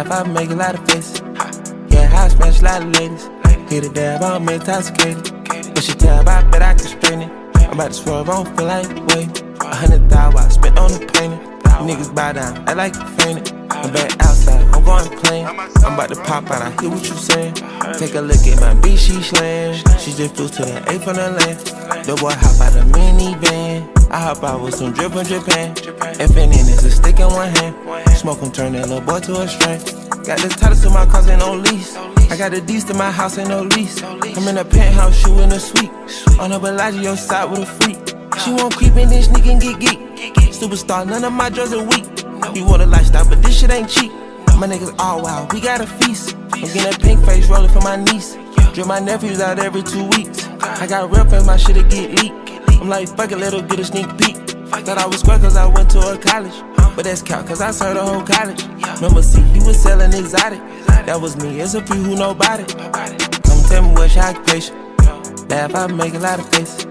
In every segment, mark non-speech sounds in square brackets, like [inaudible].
Laugh, I make a lot of faces. Yeah, I smash a lot of ladies. Hit a dab, I'm intoxicated. But she tab, I bet I can straighten it. I'm about to swerve, I don't feel like wait. A hundred thousand I spent on the painting. Niggas buy down, I like to faint it. I'm back outside, I'm going plain. I'm about to pop out, I hear what you saying. Take a look at my bitch, she slam. She just flew to the A from the lane. The boy hop out the minivan. I hop out with some drip from Japan. FNN is a stick in one hand. Smoke him, turn that little boy to a strain. Got the titles to my cars and no lease. I got the D's to my house and no lease. I'm in a penthouse, shoe in a suite. On a Bellagio side with a freak. She won't creep in this nigga and get geek. Superstar, none of my drugs are weak. You want a lifestyle, but this shit ain't cheap. My niggas all wild, we got a feast. I'm getting a pink face rolling for my niece. Drip my nephews out every two weeks. I got real friends, my shit'll get leaked. I'm like, fuck it, let her get a sneak peek. Thought I was square cause I went to a college. But that's count cause I served the whole college. Remember, see, he was selling exotic. That was me, it's a few who it. Come tell me what's your occupation. Laugh, I make a lot of faces.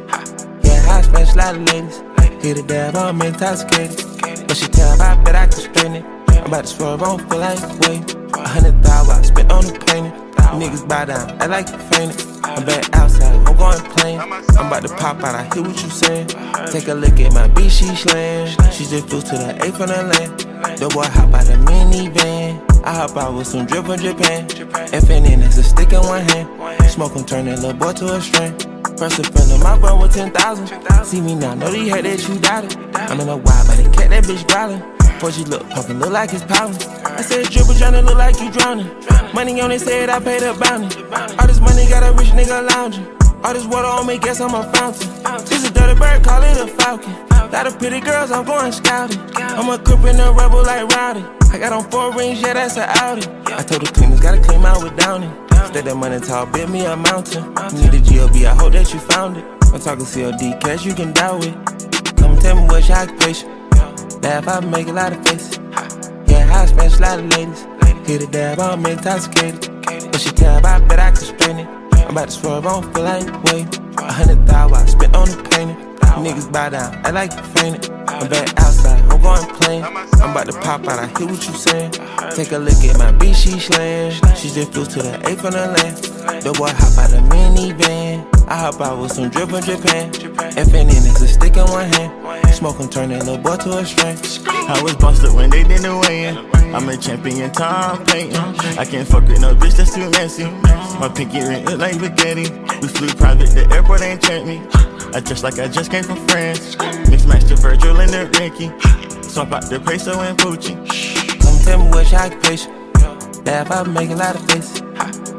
Yeah, I smash a lot of ladies. Hit a dab, I'm intoxicated. But she tell I bet I can straighten it. I'm about to swerve, I don't feel like. A hundred thousand I spent on the. Niggas buy down, I like to faint. I'm back outside, I'm going plain. I'm about to pop out, I hear what you saying. Take a look at my bitch, she slam. She just flew to the A from the land. The boy hop out the minivan. I hop out with some drip from Japan. FNN is a stick in one hand. Smoke him, turn that little boy to a strain. First offender, my bro with 10,000. See me now, know they had that you doubted. I'm in a wild, but they kept that bitch growling. Before she look, pumpkin look like it's pounding. I said, dribble tryna look like you drowning. Money on it, said I paid a bounty. All this money got a rich nigga lounging. All this water on me, guess I'm a fountain. This a dirty bird, call it a falcon. Lot of pretty girls, I'm going scouting. I'm a crip in a rebel like Rowdy. I got on four rings, yeah, that's a Audi. I told the cleaners, gotta clean out with Downy. Stay that money tall, build me a mountain. Need a GLB, I hope that you found it. I'm talking CLD cash, you can doubt it. Come tell me what's your occupation. Laugh, I make a lot of faces. Yeah, I smash a lot of ladies. Hit a dab, I'm intoxicated. But she tab, I bet I can strain it. I'm about to swerve, I don't feel like wait. A hundred thousand I spent on the painting. Niggas buy down, I like to faint it. I'm back outside, I'm going plain. I'm about to pop out, I hear what you saying. Take a look at my bitch, she slam. She just flew to the A from the land. The boy hop out the minivan. I hop out with some drip from Japan. FNN is a stick in one hand. Smoke him, turn that little boy to a strain. I was busted when they didn't weigh in. I'm a champion, Tom Payton. I can't fuck with no bitch that's too messy. My pinky ring look like spaghetti. We flew private, the airport ain't checked me. I dress like I just came from France. Mix match the Virgil and the Ricky. Swap out the peso and Poochie. Come tell me what's your occupation. Laugh, I make a lot of faces.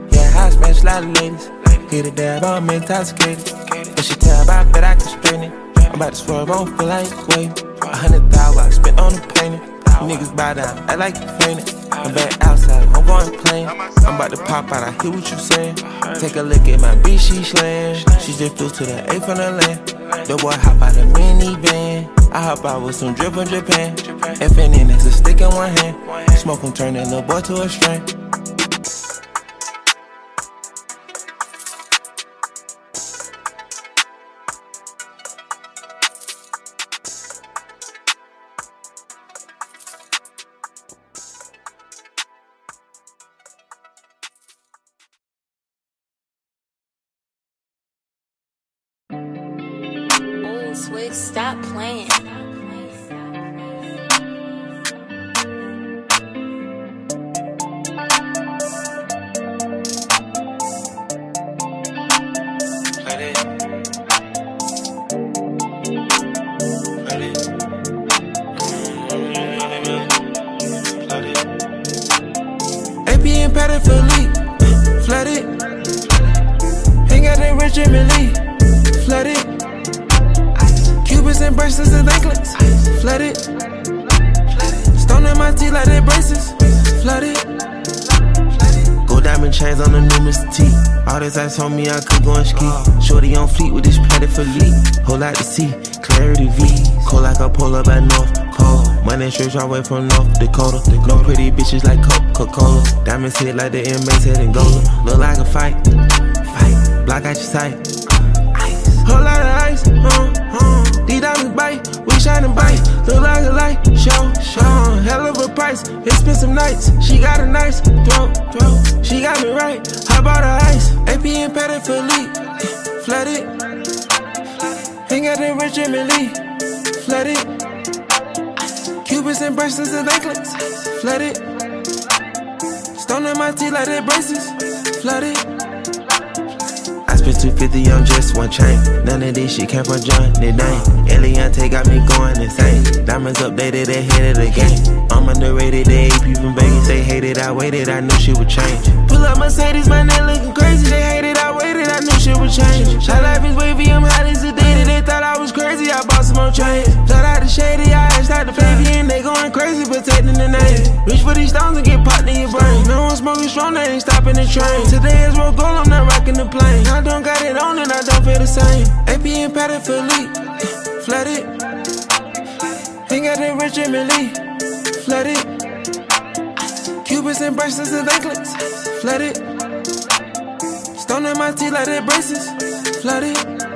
Yeah, I smash a lot of ladies. Hit a dab, I'm intoxicated. But she tab, I bet I can straighten it. About to swerve, I don't feel like wait. A hundred thousand I spent on the painting. Niggas buy down, I like to faint it. I'm back outside, I'm going plain. I'm about to pop out, I hear what you saying. Take a look at my bitch, she slam. She just flew to the A from the land. The boy hop out the minivan. I hop out with some drip from Japan. FNN is a stick in one hand. Smoke turn that little boy to a strain. Straight all way from North Dakota. No pretty bitches like Coca-Cola. Diamonds hit like the inmates head and gold. Look like a fight, fight. Block out your sight. Whole lot of ice, uh, uh. These diamonds bite, we shining bright. Look like a light. show, show. Hell of a price, expensive nights. She got a nice throat, throat. She got me right. How about her ice? AP and Patek Philippe, flooded. Hang out in Richard Mille, flooded. Cubans and bracelets and anklets, flooded. Stone in my teeth like they braces, flooded. I spent 250 on just one chain. None of this shit came from Johnny Dang. Eliantte got me going insane. Diamonds updated ahead of the game. I'm underrated, the AP from. They hated, I waited, I knew she would change. Pull up Mercedes, my neck looking crazy. They hated, I waited, I knew shit would change. My life is wavy, I'm hot as. They thought I was crazy, I bought some more chains. Flat out the shady, I asked out the baby, and they going crazy, protecting the name. Reach for these stones and get popped in your brain. No one smoking strong, they ain't stopping the train. Today is roll gold, I'm not rocking the plane. I don't got it on and I don't feel the same. AP and Patek Philippe, flooded. Hang out in Richard Mille, flooded. Cubans and bracelets and anklets, flooded. Stone in my teeth like they braces, flooded.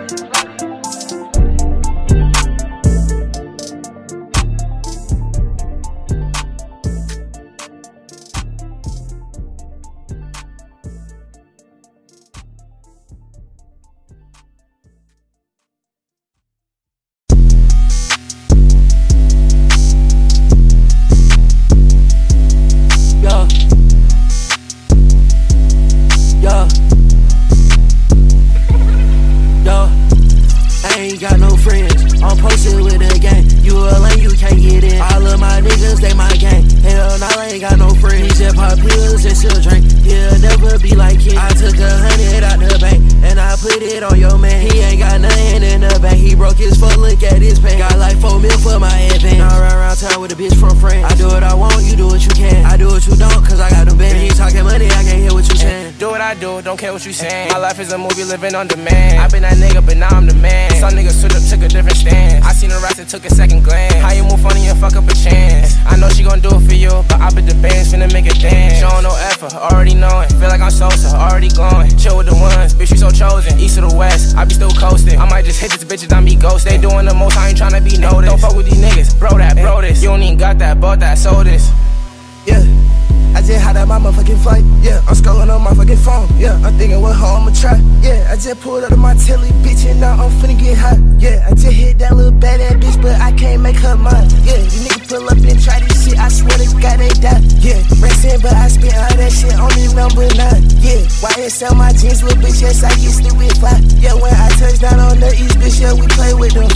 Out motherfucking flight. Yeah, I'm scrolling on my fucking phone. Yeah, I'm thinking what hoe I'ma try. Yeah, I just pulled up to my telly, bitch, and now I'm finna get hot. Yeah, I just hit that little bad ass bitch, but I can't make her mine. Yeah, you niggas pull up and try this shit, I swear to God they die. Yeah, racing, but I spent all that shit on this number nine. Yeah, YSL my jeans, little bitch, yes, I get stupid fly. Yeah, when I touch down on the east, bitch, yeah, we play with them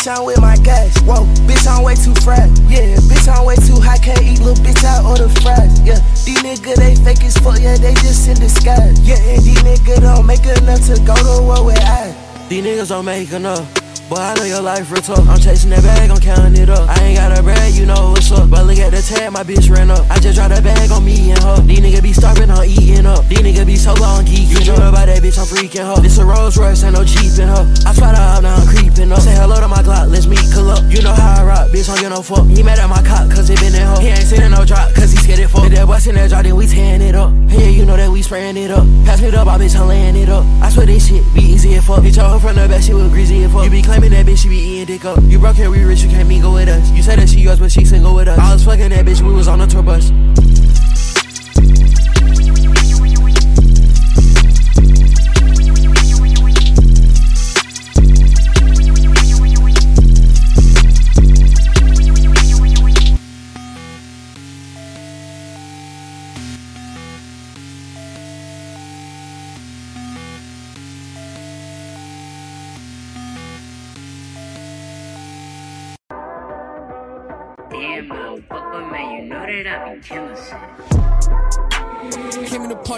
bitch, I'm with my guys. Whoa, bitch, I'm way too fried. Yeah, bitch, I'm way too high, can't eat, little bitch, out I order fries. Yeah, these niggas, they fake as fuck, yeah, they just in disguise. Yeah, and these niggas don't make enough to go to war with I. These niggas don't make enough. Boy, I know your life real tough. I'm chasing that bag, I'm counting it up. I ain't got a brag, you know what's up. But look at the tag, my bitch ran up. I just dropped a bag on me and her. These niggas be starving, I'm eating up. These niggas be so long geeking. You know about that bitch, I'm freaking her. This a Rolls Royce, ain't no Jeep in her. I try to out, now I'm creeping up. Say hello to my Glock, let's meet, pull up. You know how I rock, bitch, don't get no fuck. He mad at my cock, cause it been in her. He ain't sending no drop, cause he scared it fuck. If that boy in that drop, then we tearing it up. Yeah, you know that we spraying it up. Pass me the ball, bitch, I'm laying it up. I swear this shit be easy as fuck. Bitch, hoe from the back, she was greasy as fuck. You be claiming that bitch, she be eating dick up. You broke here, we rich, you can't mingle with us. You say that she yours, but she single with us. I was fucking that bitch, we was on the tour bus.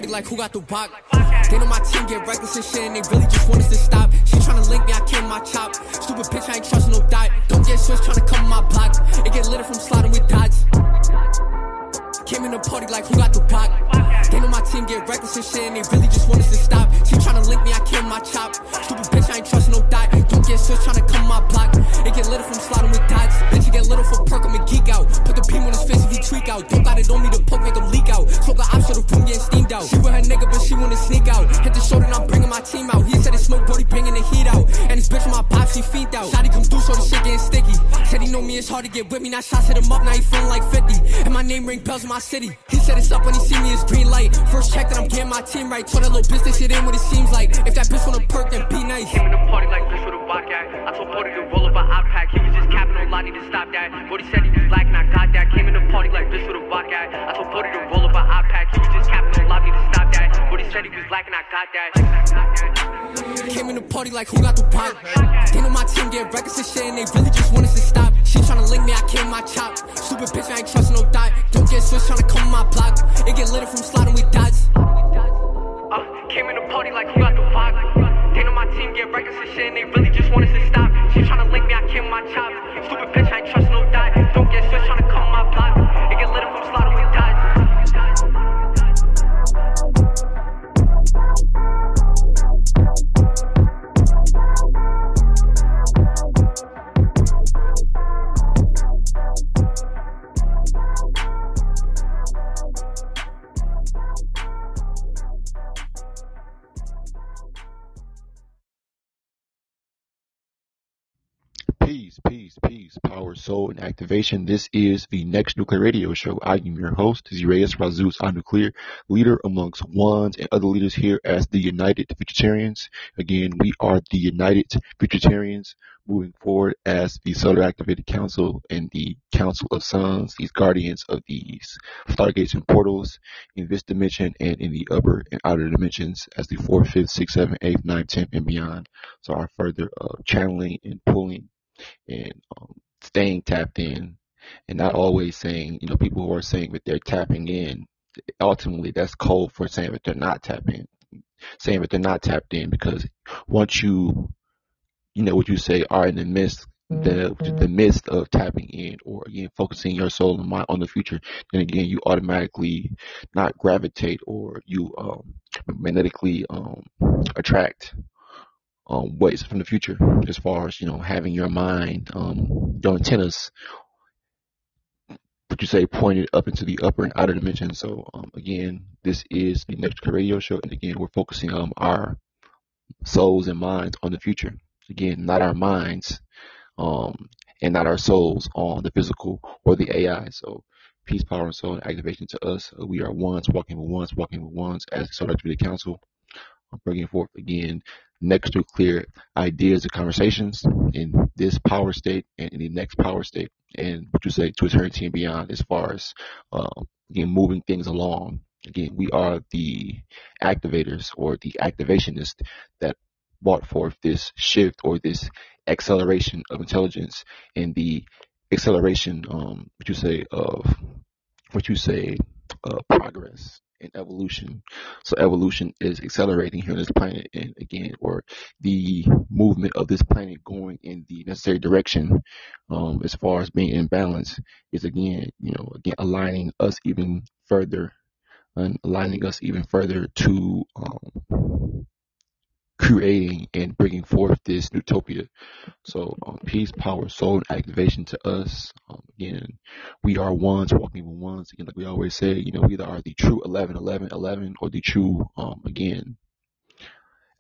Party like who got the rock. They know my team get reckless and shit, and they really just want us to stop. She tryna link me, I kill my chop. Stupid bitch, I ain't trusting no dot. Don't get switched tryna come my block. It get lit from sliding with dots. Came in the party like who got the rock. They know my team get reckless and shit, and they really just want us to stop. She tryna link me, I kill my chop. Stupid bitch, I ain't trust no dot. Don't get switched tryna come my block. It get lit from sliding with dots. Bitch, you get little for perk, I'm a geek out. Put the beam on his face if he tweak out. Don't got it on me to poke, make him leak out. Smoke a op so the room getting steamed out. She with her nigga, but she wanna sneak out. Hit the shoulder, and I'm bringing my team out. He said he smoke, bro, he bringing the heat out. And this bitch with my pop, she feet out. Shotty come through, so the shit getting sticky. Said he know me it's hard to get with me. Now shots hit him up, now he feeling like 50. And my name ring bells in my city. He said it's up when he see me, it's green light. First check that I'm getting my team right. Told that little bitch this shit in what it seems like. If that bitch wanna perk, then be nice. Came in the party like bitch with a vodka. I told Porty to roll up an iPad. He was just capping on lie, need to stop that. Brody said he was black and I got that. Came in the party like bitch with a vodka. I told Porty to roll up an iPad. He was just capping on lie, need to stop that. Said he was black and I got that. Came in the party like who got the pot? They know my team get records and shit and they really just want us to stop. She tryna link me, I came my chop. Stupid bitch, I ain't trusting no dot. Don't get switched tryna come on my block. It get lit from sliding with dots. Uh, came in the party like who got the pot? They know my team get records and shit and they really just want us to stop. Soul, and activation. This is the Next Nuclear Radio Show. I am your host, Zirayas Razus our Nuclear, leader amongst ones and other leaders here as the United Futurtarians. Again, we are the United Futurtarians moving forward as the Solar Activated Council and the Council of Suns, these guardians of these stargates and portals in this dimension and in the upper and outer dimensions as the 4th, 5th, 6th, 7th, 8th, 9th, 10th, and beyond. So our further uh, channeling and pulling and um, staying tapped in and not always saying, you know, people who are saying that they're tapping in, ultimately that's code for saying that they're not tapping, saying that they're not tapped in because once you, you know, what you say are in the midst, the the midst of tapping in or again focusing your soul and mind on the future, then again you automatically not gravitate or you um, magnetically um, attract um, ways from the future as far as you know having your mind um, your antennas what you say pointed up into the upper and outer dimension so um, again this is the next radio show and again we're focusing on our souls and minds on the future. Again not our minds um, and not our souls on the physical or the ai so peace power and soul and activation to us. We are ones walking with ones walking with ones as the solar activity council bringing forth again next to clear ideas and conversations in this power state and in the next power state, and what you say to eternity and beyond, as far as um, again moving things along. Again, we are the activators or the activationists that brought forth this shift or this acceleration of intelligence and the acceleration, um, what you say of what you say, uh, progress and evolution. So evolution is accelerating here on this planet, and again, or the movement of this planet going in the necessary direction, um, as far as being in balance, is again, you know, again aligning us even further, and aligning us even further to um, creating and bringing forth this utopia. So, um, peace, power, soul, and activation to us. Um, again, we are ones walking with ones. Again, like we always say, you know, we either are the true 11, 11, 11, or the true, um, again,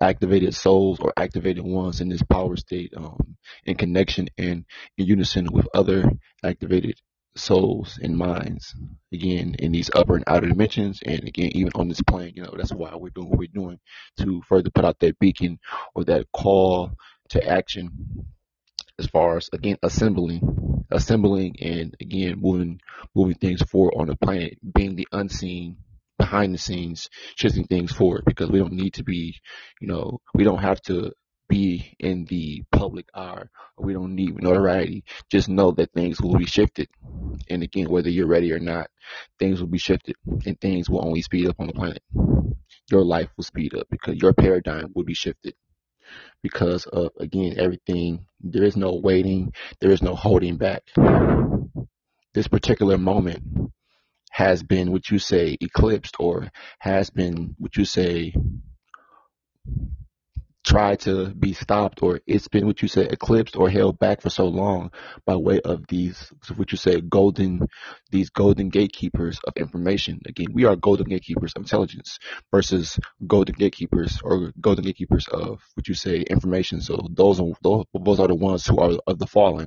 activated souls or activated ones in this power state, um, in connection and in unison with other activated souls and minds. Again in these upper and outer dimensions and again even on this plane you know that's why we're doing what we're doing to further put out that beacon or that call to action as far as again assembling assembling and again moving moving things forward on the planet being the unseen behind the scenes shifting things forward because we don't need to be you know we don't have to be in the public eye we don't need notoriety just know that things will be shifted and again, whether you're ready or not, things will be shifted and things will only speed up on the planet. Your life will speed up because your paradigm will be shifted because of, again, everything. There is no waiting, there is no holding back. This particular moment has been what you say eclipsed or has been what you say tried to be stopped or it's been what you said eclipsed or held back for so long by way of these what you say golden these golden gatekeepers of information. Again we are golden gatekeepers of intelligence versus golden gatekeepers or golden gatekeepers of what you say information. So those are those, those are the ones who are of the fallen.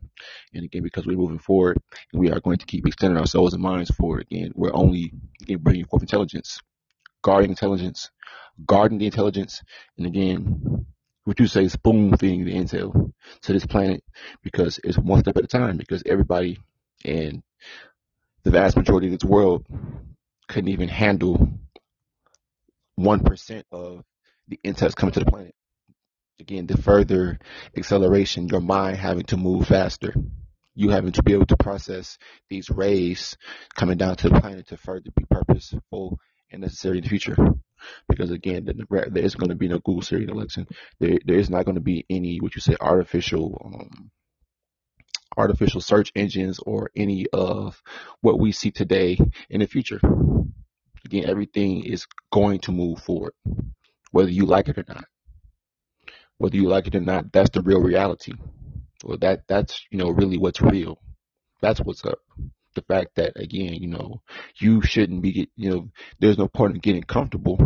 And again because we're moving forward and we are going to keep extending our souls and minds forward. Again we're only again bringing forth intelligence guarding intelligence guarding the intelligence, and again, what you say, spoon feeding the intel to this planet because it's one step at a time. Because everybody and the vast majority of this world couldn't even handle one percent of the intel coming to the planet. Again, the further acceleration, your mind having to move faster, you having to be able to process these rays coming down to the planet to further be purposeful and necessary in the future because again, there is going to be no Google Siri Alexa. There, there is not going to be any what you say artificial, um, artificial search engines or any of what we see today in the future. Again, everything is going to move forward, whether you like it or not. Whether you like it or not, that's the real reality. Well, that that's you know really what's real. That's what's up the fact that again, you know, you shouldn't be, you know, there's no point in getting comfortable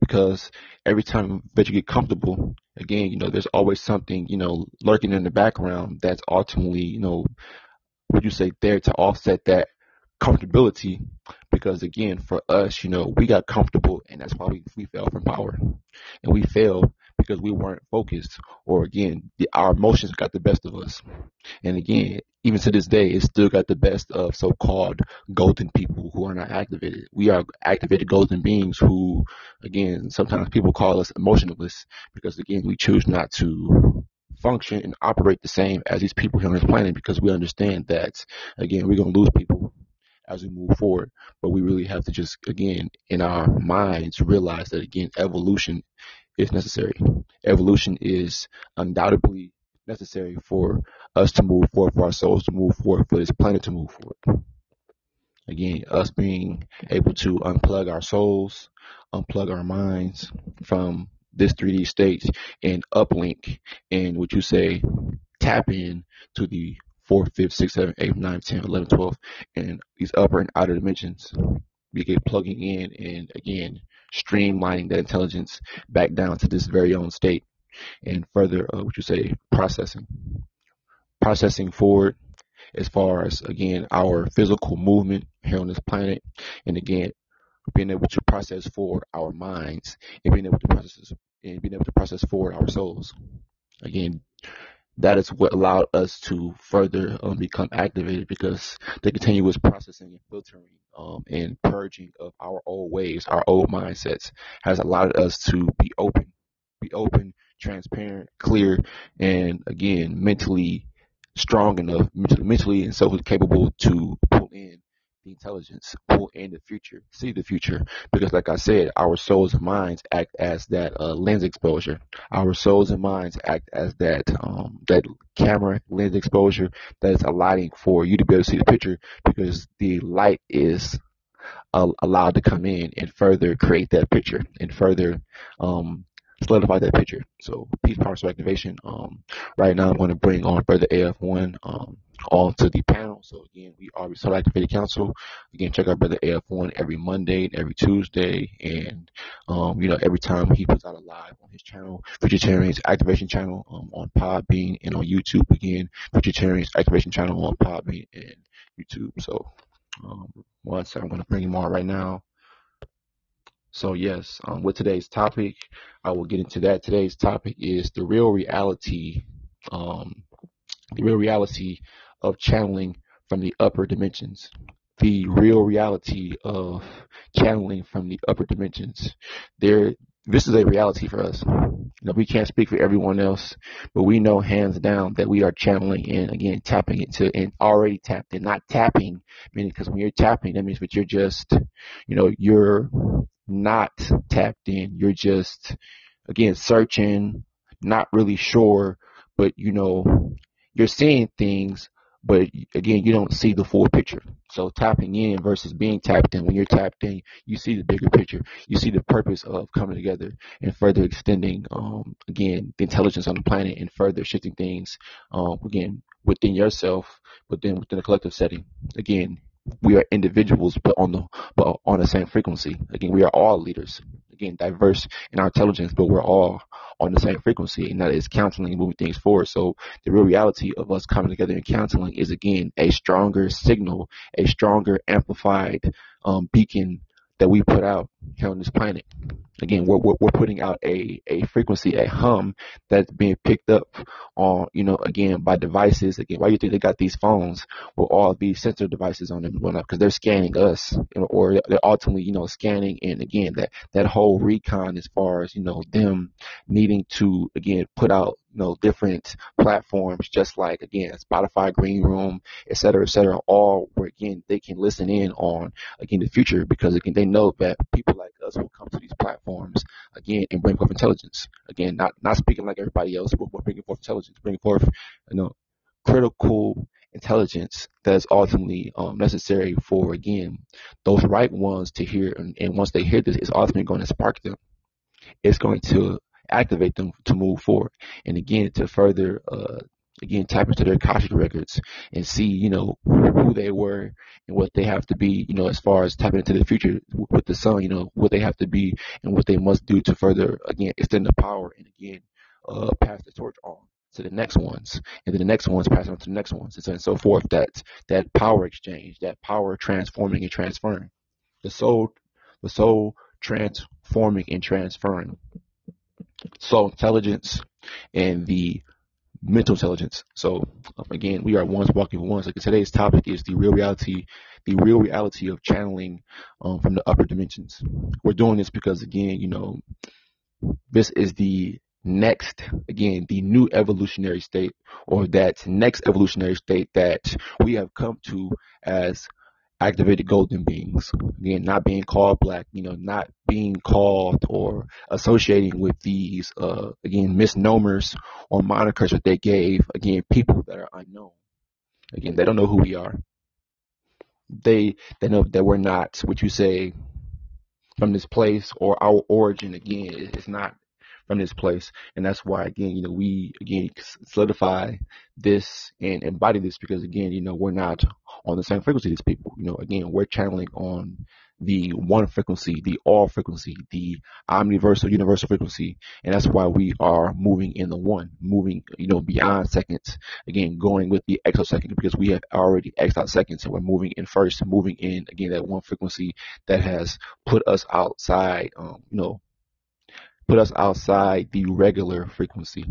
because every time that you get comfortable, again, you know, there's always something, you know, lurking in the background that's ultimately, you know, would you say there to offset that comfortability? Because again for us you know we got comfortable and that's why we, we fell from power. And we failed because we weren't focused or again the, our emotions got the best of us. And again even to this day it still got the best of so-called golden people who are not activated we are activated golden beings who again sometimes people call us emotionless because again we choose not to function and operate the same as these people here on this planet because we understand that again we're going to lose people as we move forward. But we really have to just, again, in our minds, realize that, again, evolution is necessary. Evolution is undoubtedly necessary for us to move forward, for our souls to move forward, for this planet to move forward. Again, us being able to unplug our souls, unplug our minds from this 3D state and uplink and what you say, tap in to the fourth, fifth, sixth, seventh, eighth, ninth, tenth, eleventh, twelfth, and these upper and outer dimensions. We get plugging in and again streamlining that intelligence back down to this very own state, and further, uh, what you say, processing, processing forward as far as again our physical movement here on this planet, and again being able to process forward our minds and being able to process and being able to process forward our souls. Again, that is what allowed us to further um, become activated because the continuous processing and filtering um, and purging of our old ways, our old mindsets, has allowed us to be open, be open, transparent, clear, and again, mentally strong enough, mentally and so capable to pull in the intelligence, pull in the future, see the future. Because, like I said, our souls and minds act as that uh, lens exposure. Our souls and minds act as that um, that camera lens exposure that is aligning for you to be able to see the picture because the light is allowed to come in and further create that picture and further um, solidify that picture. So peace, power, so activation. Um, right now I'm going to bring on Brother AF1 um, on to the panel. So again, we are Soul Activated Council. Again, check out Brother AF1 every Monday every Tuesday, and um, you know every time he puts out a live on his channel, Futurtarians Activation Channel um, on Podbean and on YouTube. Again, Futurtarians Activation Channel on Podbean and YouTube. So um, second, I'm going to bring him on right now. So yes, um, with today's topic, I will get into that. Today's topic is the real reality, um, the real reality of channeling from the upper dimensions. The real reality of channeling from the upper dimensions. There, this is a reality for us. You know, we can't speak for everyone else, but we know hands down that we are channeling and again tapping into and already tapped and Not tapping, meaning because when you're tapping, that means that you're just, you know, you're not tapped in. You're just, again, searching, not really sure, but you know, you're seeing things, but again, you don't see the full picture. So tapping in versus being tapped in. When you're tapped in, you see the bigger picture. You see the purpose of coming together and further extending, um, again, the intelligence on the planet and further shifting things, um, again, within yourself, but then within a collective setting. Again, we are individuals, but on the but on the same frequency. Again, we are all leaders. Again, diverse in our intelligence, but we're all on the same frequency, and that is counseling and moving things forward. So the real reality of us coming together in counseling is again a stronger signal, a stronger amplified um, beacon that we put out here on this planet. Again, we're, we're, we're, putting out a, a frequency, a hum that's being picked up on, you know, again, by devices. Again, why do you think they got these phones with all these sensor devices on them and whatnot? Because they're scanning us, you know, or they're ultimately, you know, scanning. And again, that, that whole recon as far as, you know, them needing to, again, put out you know, different platforms, just like again, Spotify, Green Room, et cetera, et cetera, all where again they can listen in on again the future because again they know that people like us will come to these platforms again and bring forth intelligence. Again, not not speaking like everybody else, but we're bringing forth intelligence, bringing forth you know critical intelligence that is ultimately um, necessary for again those right ones to hear and, and once they hear this it's ultimately going to spark them it's going to activate them to move forward. And again, to further, uh, again, tap into their Akashic records and see, you know, who they were and what they have to be, you know, as far as tapping into the future with the sun, you know, what they have to be and what they must do to further, again, extend the power and again, uh, pass the torch on to the next ones, and then the next ones pass on to the next ones, and so, and so forth. That that power exchange, that power transforming and transferring, the soul, the soul transforming and transferring soul intelligence and the mental intelligence. So um, again, we are ones walking with ones. Like today's topic is the real reality, the real reality of channeling um, from the upper dimensions. We're doing this because again, you know, this is the next, again, the new evolutionary state or that next evolutionary state that we have come to as activated golden beings. Again, not being called black, you know, not being called or associating with these, uh, again, misnomers or monikers that they gave, again, people that are unknown. Again, they don't know who we are. They, they know that we're not what you say from this place or our origin, again, it's not from this place. And that's why, again, you know, we, again, solidify this and embody this because, again, you know, we're not on the same frequency as people. You know, again, we're channeling on the one frequency, the all frequency, the omniversal, universal frequency. And that's why we are moving in the one, moving, you know, beyond seconds. Again, going with the exosecond because we have already x out seconds and we're moving in first, moving in, again, that one frequency that has put us outside, um, you know, put us outside the regular frequency.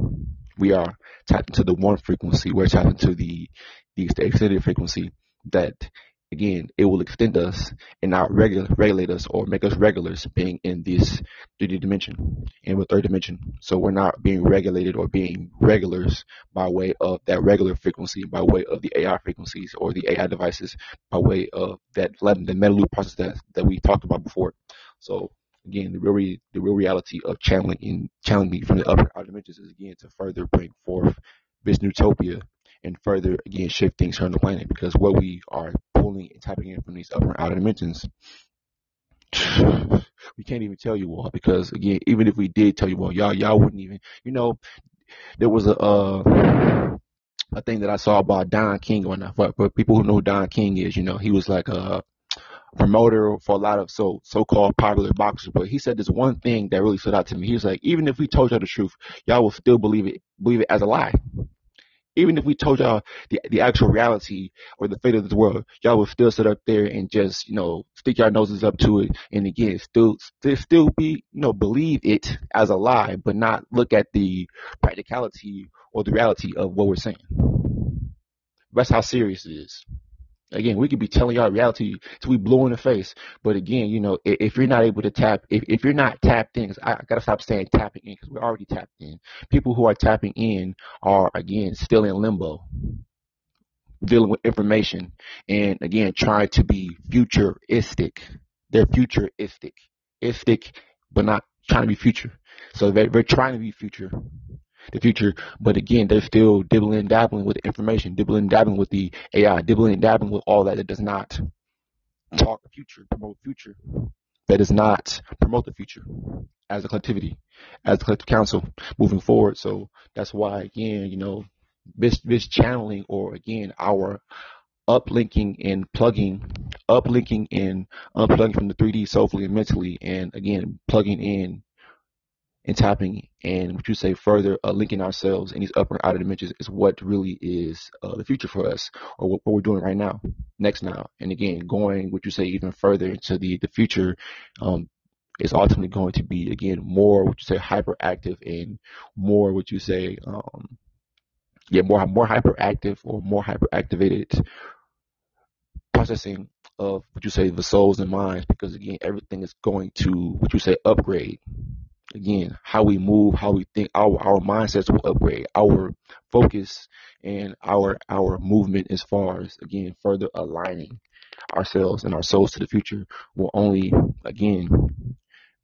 We are tapped into the one frequency. We're tapped into the, the extended frequency that again, it will extend us and not regular, regulate us or make us regulars being in this 3D dimension and with third dimension. So we're not being regulated or being regulars by way of that regular frequency, by way of the AI frequencies or the AI devices, by way of that the meta loop process that, that we talked about before. So again, the real the real reality of channeling in channeling from the upper outer dimensions is again to further bring forth this utopia and further again shift things here on the planet. Because what we are pulling and tapping in from these upper and outer dimensions [sighs] we can't even tell you all. Because again even if we did tell you all y'all y'all wouldn't even you know there was a uh a thing that I saw about Don King or not for, for people who know Don King is you know he was like a promoter for a lot of so so-called popular boxers, but he said this one thing that really stood out to me. He was like, even if we told y'all the truth, y'all will still believe it, believe it as a lie. Even if we told y'all the the actual reality or the fate of this world, y'all would still sit up there and just you know stick your noses up to it, and again still still still be you know believe it as a lie, but not look at the practicality or the reality of what we're saying. That's how serious it is. Again, we could be telling y'all reality till we blow in the face. But again, you know, if, if you're not able to tap, if, if you're not tapped in, I, I gotta stop saying tapping in because we're already tapped in. People who are tapping in are again still in limbo, dealing with information, and again trying to be futuristic. They're futuristic, istic, but not trying to be future. So they're, they're trying to be future the future. But again, they're still dibbling dabbling with information, dibbling dabbling with the AI, dibbling dabbling with all that that does not talk future, promote future, that does not promote the future as a collectivity, as a collective council moving forward. So that's why again, you know, this this channeling or again our uplinking and plugging, uplinking and unplugging from the 3D soulfully and mentally, and again plugging in and tapping and what you say further uh, linking ourselves in these upper and outer dimensions is what really is uh, the future for us or what, what, we're doing right now next now. And again going what you say even further into the the future um, is ultimately going to be again more what you say hyperactive and more what you say um, yeah more more hyperactive or more hyperactivated processing of what you say the souls and minds because again everything is going to what you say upgrade again how we move how we think our our mindsets will upgrade our focus and our our movement as far as again further aligning ourselves and our souls to the future will only again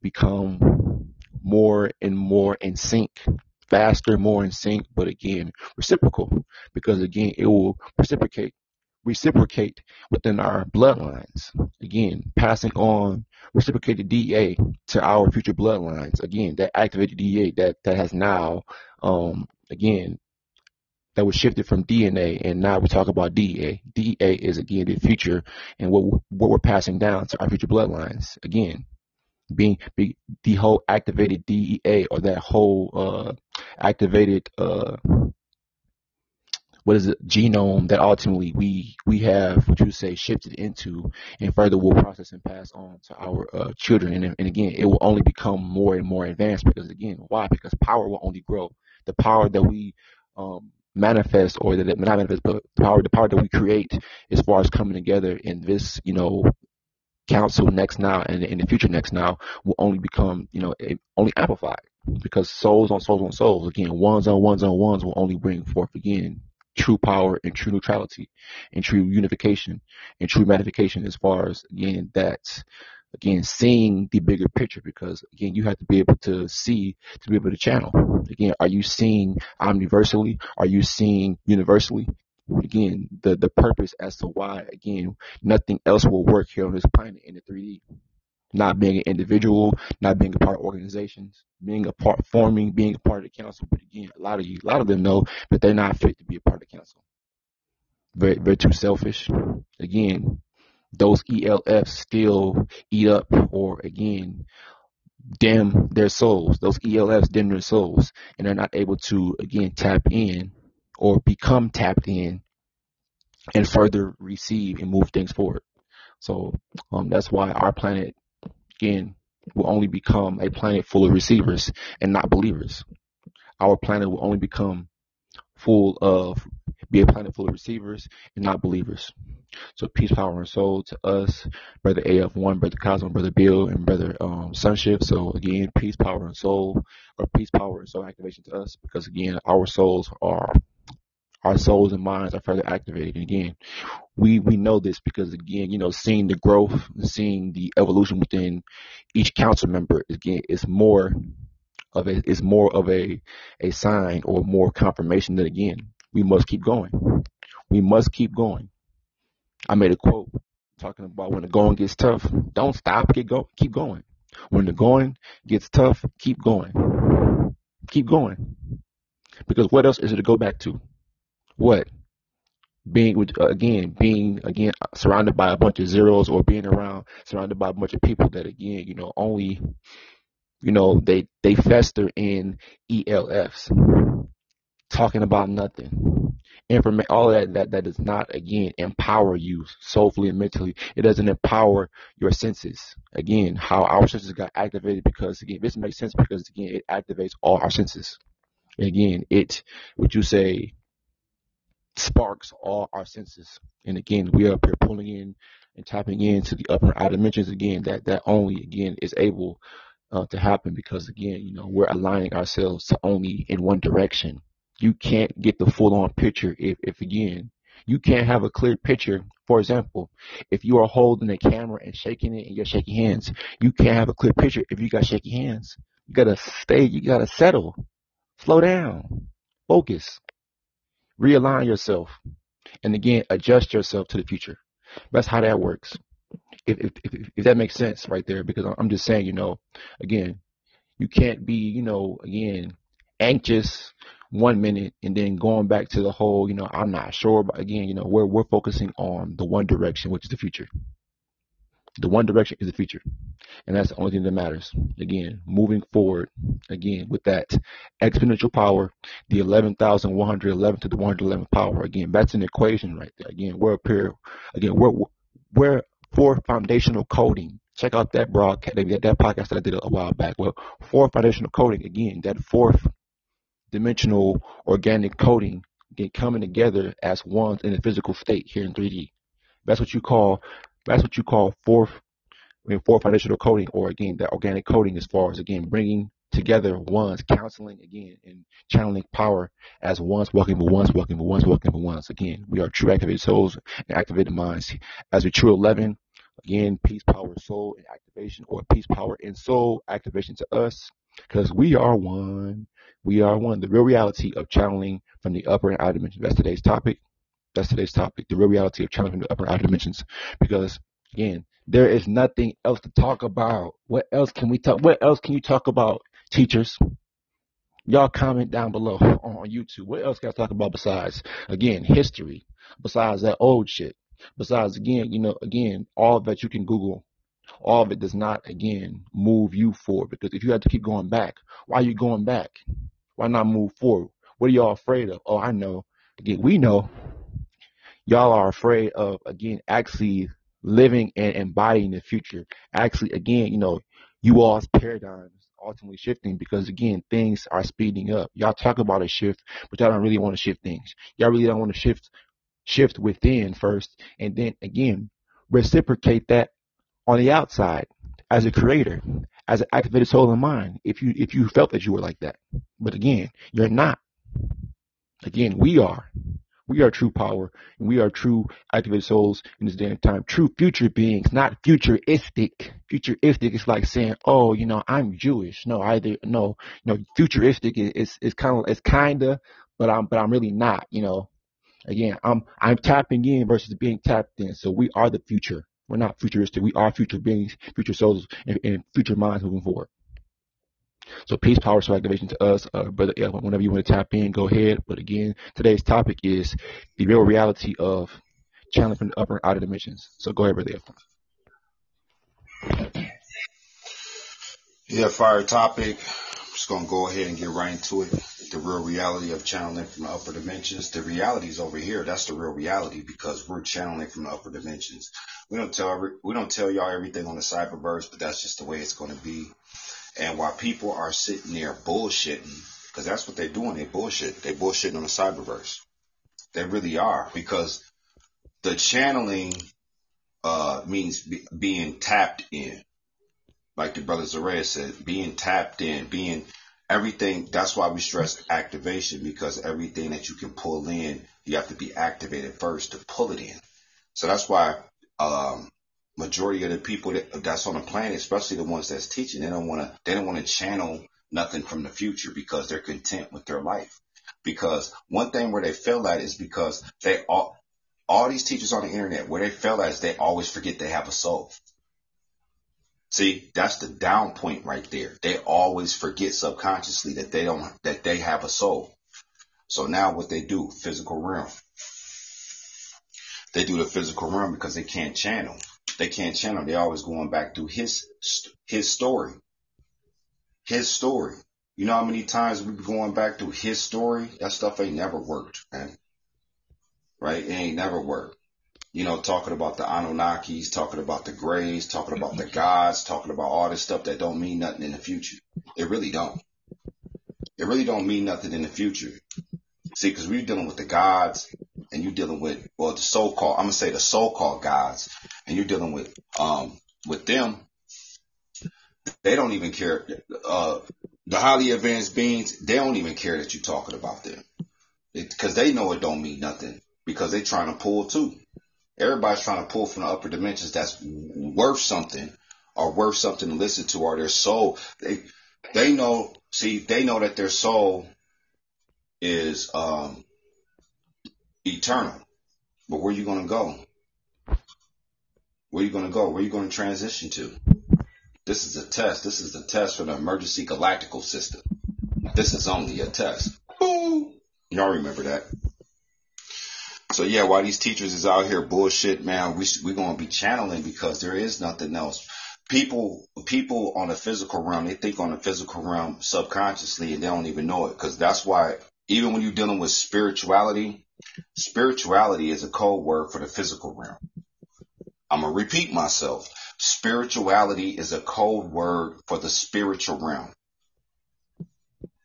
become more and more in sync faster more in sync but again reciprocal because again it will reciprocate reciprocate within our bloodlines. Again, passing on reciprocated DA to our future bloodlines. Again, that activated DA that, that has now, um, again, that was shifted from DNA and now we talk about DA. DA is again the future and what, what we're passing down to our future bloodlines. Again, being be, the whole activated DEA or that whole uh, activated uh, what is it genome that ultimately we we have what you say shifted into and further will process and pass on to our uh, children? And, and again it will only become more and more advanced because again why? Because power will only grow. The power that we um, manifest or that not manifest but the power the power that we create as far as coming together in this you know council next now and in the future next now will only become you know only amplified. Because souls on souls on souls again ones on ones on ones will only bring forth again true power and true neutrality and true unification and true magnification as far as again that again seeing the bigger picture because again you have to be able to see to be able to channel. Again are you seeing omniversally? Are you seeing universally? Again the the purpose as to why again nothing else will work here on this planet in the 3d not being an individual, not being a part of organizations, being a part forming, being a part of the council. But again, a lot of you, a lot of them know that they're not fit to be a part of the council. Very, very too selfish. Again, those ELFs still eat up or again dim their souls. Those ELFs dim their souls and they're not able to again tap in or become tapped in and further receive and move things forward. So um, that's why our planet again, will only become a planet full of receivers and not believers. Our planet will only become full of, be a planet full of receivers and not believers. So peace, power, and soul to us, brother AF1, brother Cosmo, brother Bill, and brother um, Sunship. So again, peace, power, and soul, or peace, power, and soul activation to us, because again, our souls are our souls and minds are further activated. And again, we we know this because again, you know, seeing the growth, seeing the evolution within each council member again is more of a is more of a a sign or more confirmation that again we must keep going. We must keep going. I made a quote talking about when the going gets tough, don't stop, get go, keep going. When the going gets tough, keep going, keep going. Because what else is it to go back to? What? Being with uh, again being again surrounded by a bunch of zeros or being around surrounded by a bunch of people that again you know only you know they they fester in ELFs talking about nothing. Information all that that that does not again empower you soulfully and mentally. It doesn't empower your senses. Again how our senses got activated because again this makes sense because again it activates all our senses. Again it would you say sparks all our senses. And again, we are up here pulling in and tapping into the upper outer dimensions again. That that only again is able uh, to happen because again, you know, we're aligning ourselves to only in one direction. You can't get the full on picture if, if again, you can't have a clear picture. For example, if you are holding a camera and shaking it and you're shaking hands, you can't have a clear picture if you got shaky hands. You gotta stay, you gotta settle Slow down. Focus. Realign yourself. And again, adjust yourself to the future. That's how that works. If, if, if, if that makes sense right there, because I'm just saying, you know, again, you can't be, you know, again, anxious one minute and then going back to the whole, you know, I'm not sure. But again, you know, we're, we're focusing on the one direction, which is the future. The one direction is the future. And that's the only thing that matters. Again, moving forward, again, with that exponential power, the 11,111 to the 111th power. Again, that's an equation right there. Again, we're up here. Again, we're, we're for foundational coding. Check out that broadcast, that, that podcast that I did a while back. Well, for foundational coding, again, that fourth dimensional organic coding, again, coming together as one in a physical state here in 3D. That's what you call that's what you call fourth, I mean, fourth foundational coding, or again, that organic coding as far as again bringing together ones, counseling again, and channeling power as ones walking for ones, walking for ones, walking for ones. Again, we are true activated souls and activated minds. As we true 11, again, peace, power, soul, and activation, or peace, power, and soul activation to us, because we are one. We are one. The real reality of channeling from the upper and outer dimensions. That's today's topic. That's today's topic, the real reality of channeling the upper outer dimensions. Because again, there is nothing else to talk about. What else can we talk? What else can you talk about, teachers? Y'all comment down below [laughs] on YouTube. What else can I talk about besides again history? Besides that old shit. Besides again, you know, again, all that you can Google. All of it does not again move you forward. Because if you have to keep going back, why are you going back? Why not move forward? What are y'all afraid of? Oh, I know. Again, we know y'all are afraid of again actually living and embodying the future. Actually, again, you know, you all's paradigms ultimately shifting because again, things are speeding up. Y'all talk about a shift, but y'all don't really want to shift things. Y'all really don't want to shift shift within first and then again reciprocate that on the outside as a creator, as an activated soul and mind, if you if you felt that you were like that. But again, you're not. Again, we are. We are true power, and we are true activated souls in this day and time. True future beings, not futuristic. Futuristic is like saying, "Oh, you know, I'm Jewish." No, either no, you know, futuristic is is, is kind of it's kinda, but I'm but I'm really not. You know, again, I'm I'm tapping in versus being tapped in. So we are the future. We're not futuristic. We are future beings, future souls, and, and future minds moving forward. So peace, power, soul activation to us, uh, brother. Whenever you want to tap in, go ahead. But again, today's topic is the real reality of channeling from the upper and outer dimensions. So go ahead, brother. Yeah, fire topic. I'm just gonna go ahead and get right into it. The real reality of channeling from the upper dimensions. The reality is over here. That's the real reality because we're channeling from the upper dimensions. We don't tell every, we don't tell y'all everything on the cyberverse, but that's just the way it's gonna be. And while people are sitting there bullshitting, because that's what they're doing, they bullshit. They bullshitting on the cyberverse. They really are because the channeling uh, means be, being tapped in. Like the brother Zarea said, being tapped in, being everything. That's why we stress activation because everything that you can pull in, you have to be activated first to pull it in. So that's why um, majority of the people that, that's on the planet, especially the ones that's teaching, they don't want to they don't want to channel nothing from the future because they're content with their life. Because one thing where they fail at is because they all all these teachers on the internet where they fail at is they always forget they have a soul. See, that's the down point right there. They always forget subconsciously that they don't that they have a soul. So now what they do, physical realm. They do the physical realm because they can't channel they can't channel. They're always going back through his his story. His story. You know how many times we be going back through his story? That stuff ain't never worked, man. Right? It ain't never worked. You know, talking about the Anunnakis, talking about the Greys, talking about the gods, talking about all this stuff that don't mean nothing in the future. It really don't. It really don't mean nothing in the future. See, because we're dealing with the gods, and you're dealing with, well, the so-called, I'm gonna say the so-called gods, and you're dealing with, um, with them, they don't even care. Uh, the highly advanced beings, they don't even care that you're talking about them, because they know it don't mean nothing, because they're trying to pull too. Everybody's trying to pull from the upper dimensions that's worth something, or worth something to listen to, or their soul. They, they know, see, they know that their soul is um, eternal. But where are you gonna go? Where you gonna go? Where you gonna transition to? This is a test. This is a test for the emergency galactical system. This is only a test. Boom. Y'all remember that? So yeah, while these teachers is out here bullshit, man, we we gonna be channeling because there is nothing else. People people on the physical realm, they think on the physical realm subconsciously and they don't even know it because that's why even when you're dealing with spirituality, spirituality is a code word for the physical realm. I'm gonna repeat myself. Spirituality is a code word for the spiritual realm,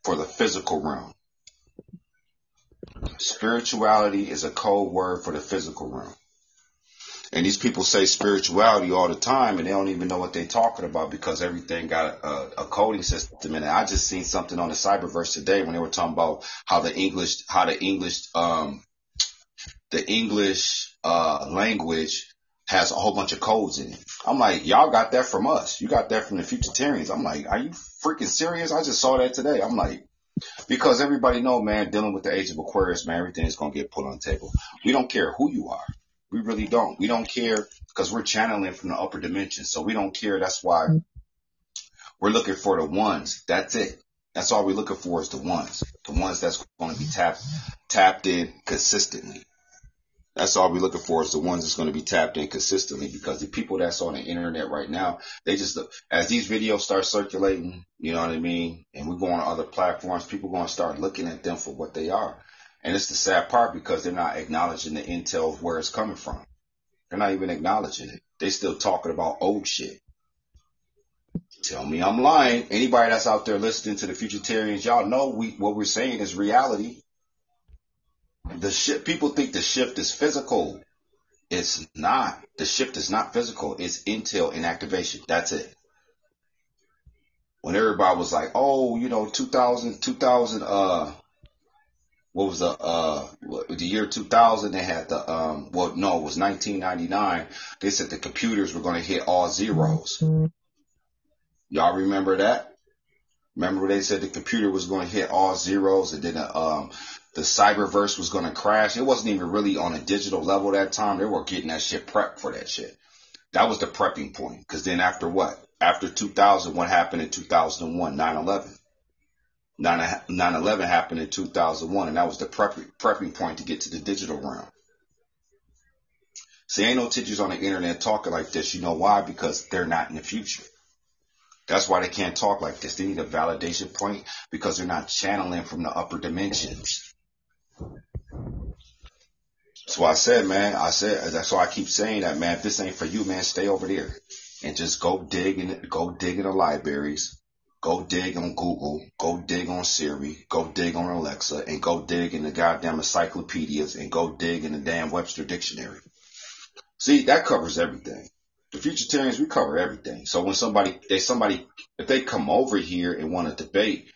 for the physical realm. Spirituality is a code word for the physical realm. And these people say spirituality all the time and they don't even know what they're talking about because everything got a, a, coding system in it. I just seen something on the cyberverse today when they were talking about how the English, how the English, um, the English, uh, language has a whole bunch of codes in it. I'm like, y'all got that from us. You got that from the Futurtarians. I'm like, are you freaking serious? I just saw that today. I'm like, because everybody know, man, dealing with the age of Aquarius, man, everything is to get put on the table. We don't care who you are. We really don't. We don't care because we're channeling from the upper dimension. So we don't care. That's why mm-hmm. we're looking for the ones. That's it. That's all we're looking for is the ones. The ones that's going to be tapped, tapped in consistently. That's all we're looking for is the ones that's going to be tapped in consistently because the people that's on the internet right now, they just, as these videos start circulating, you know what I mean? And we go on other platforms, people going to start looking at them for what they are. And it's the sad part because they're not acknowledging the intel of where it's coming from. They're not even acknowledging it. They still talking about old shit. Tell me I'm lying. Anybody that's out there listening to the Futurtarians, y'all know we, what we're saying is reality. The shift, people think the shift is physical. It's not. The shift is not physical. It's intel and activation. That's it. When everybody was like, oh, you know, 2000, 2000, uh, what was the uh the year 2000 they had the um well no it was 1999 they said the computers were going to hit all zeros. Y'all remember that? Remember when they said the computer was going to hit all zeros and then the, um the cyberverse was going to crash? It wasn't even really on a digital level that time. They were getting that shit prepped for that shit. That was the prepping point because then after what? After 2000 what happened in 2001 9-11 9-11 happened in 2001, and that was the prepping, prepping point to get to the digital realm. See, ain't no teachers on the internet talking like this. You know why? Because they're not in the future. That's why they can't talk like this. They need a validation point because they're not channeling from the upper dimensions. So I said, man, I said, that's why I keep saying that, man, if this ain't for you, man, stay over there and just go dig in, go dig in the libraries Go dig on Google, go dig on Siri, go dig on Alexa, and go dig in the goddamn encyclopedias and go dig in the damn Webster dictionary. See, that covers everything. The Futurtarians, we cover everything. So when somebody, they somebody, if they come over here and want to debate,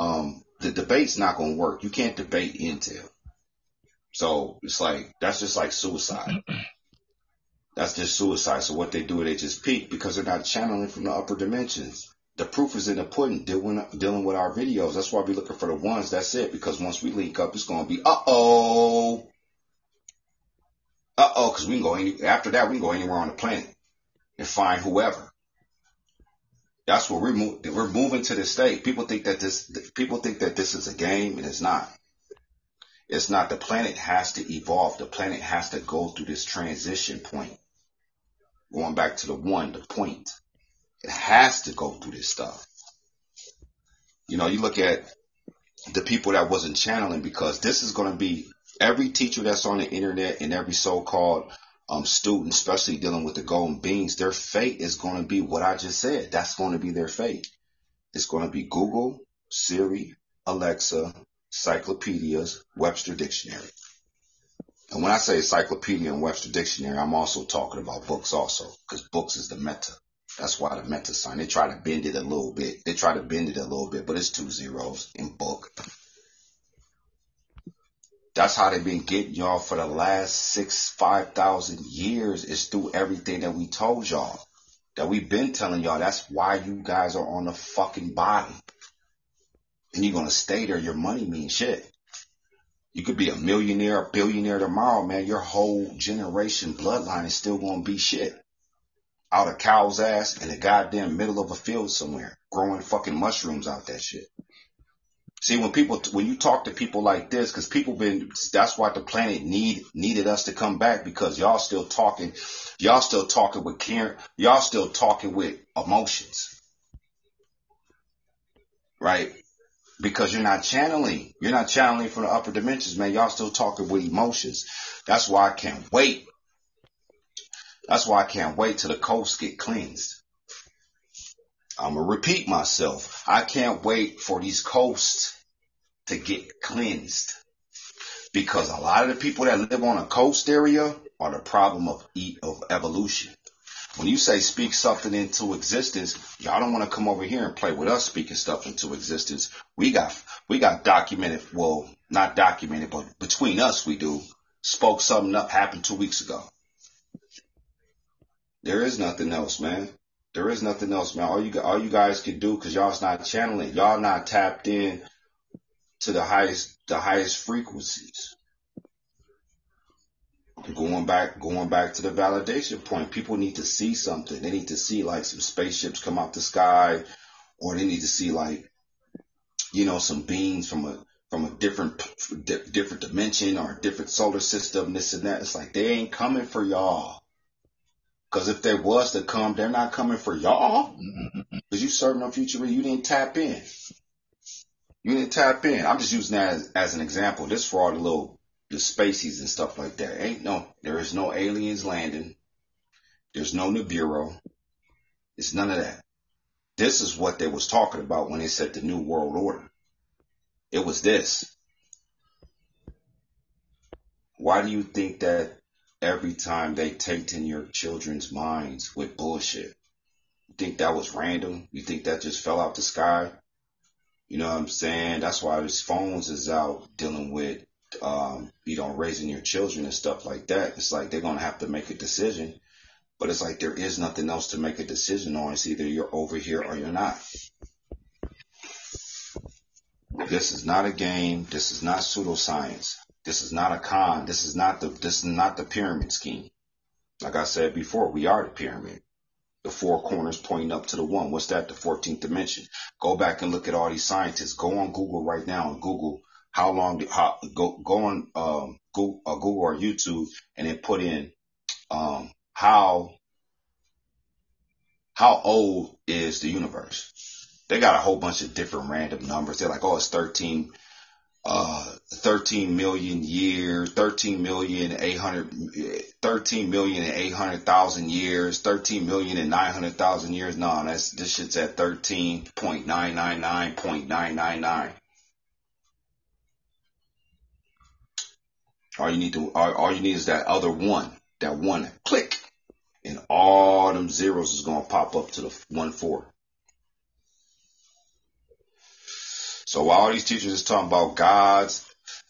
um, the debate's not going to work. You can't debate Intel. So it's like, that's just like suicide. That's just suicide. So what they do, they just peak because they're not channeling from the upper dimensions the proof is in the pudding dealing, dealing with our videos. That's why we're looking for the ones. That's it. Because once we link up, it's going to be, uh-oh. Uh-oh. Because we can go any, after that, we can go anywhere on the planet and find whoever. That's where we're, mo- we're moving to this state. People think that this, people think that this is a game and it's not. It's not. The planet has to evolve. The planet has to go through this transition point. Going back to the one, the point. Has to go through this stuff. You know, you look at the people that wasn't channeling because this is going to be every teacher that's on the internet and every so-called um, student, especially dealing with the golden beings, their fate is going to be what I just said. That's going to be their fate. It's going to be Google, Siri, Alexa, encyclopedias, Webster Dictionary. And when I say encyclopedia and Webster Dictionary, I'm also talking about books also, because books is the meta. That's why the meta sign. They try to bend it a little bit. They try to bend it a little bit, but it's two zeros in book. That's how they've been getting y'all for the last six, five thousand years is through everything that we told y'all. That we've been telling y'all. That's why you guys are on the fucking bottom. And you're gonna stay there. Your money means shit. You could be a millionaire, a billionaire tomorrow, man. Your whole generation bloodline is still gonna be shit. Out of cow's ass in the goddamn middle of a field somewhere, growing fucking mushrooms out that shit. See, when people, when you talk to people like this, cause people been, that's why the planet need, needed us to come back because y'all still talking, y'all still talking with care, y'all still talking with emotions. Right? Because you're not channeling, you're not channeling from the upper dimensions, man. Y'all still talking with emotions. That's why I can't wait. That's why I can't wait till the coast get cleansed. I'm gonna repeat myself. I can't wait for these coasts to get cleansed because a lot of the people that live on a coast area are the problem of of evolution. When you say speak something into existence, y'all don't want to come over here and play with us speaking stuff into existence. We got we got documented, well, not documented, but between us we do. Spoke something up happened two weeks ago. There is nothing else, man. There is nothing else, man. All you all you guys can do, cause y'all's not channeling, y'all not tapped in to the highest the highest frequencies. Going back going back to the validation point, people need to see something. They need to see like some spaceships come out the sky, or they need to see like, you know, some beings from a from a different different dimension or a different solar system, this and that. It's like they ain't coming for y'all. Because if there was to come, they're not coming for y'all. Because you serving no future, you didn't tap in. You didn't tap in. I'm just using that as, as an example. This for all the little the spacies and stuff like that. Ain't no, there is no aliens landing. There's no Nibiru. It's none of that. This is what they was talking about when they said the new world order. It was this. Why do you think that every time they taint in your children's minds with bullshit. You think that was random? You think that just fell out the sky? You know what I'm saying? That's why his phones is out dealing with, um, you know, raising your children and stuff like that. It's like they're going to have to make a decision, but it's like there is nothing else to make a decision on. It's either you're over here or you're not. This is not a game. This is not pseudoscience. This is not a con. This is not the this is not the pyramid scheme. Like I said before, we are the pyramid. The four corners pointing up to the one. What's that? The 14th dimension. Go back and look at all these scientists. Go on Google right now and Google how long did, how, go, go on, um, Google, uh, Google or YouTube and then put in, um, how, how old is the universe? They got a whole bunch of different random numbers. They're like, oh, it's 13 uh, 13 million years, 13 million 800, 13 million and 800,000 years, 13 million and 900,000 years. No, that's, this shit's at 13.999.999. All you need to, all, all you need is that other one, that one click and all them zeros is going to pop up to the one four. So while all these teachers is talking about gods,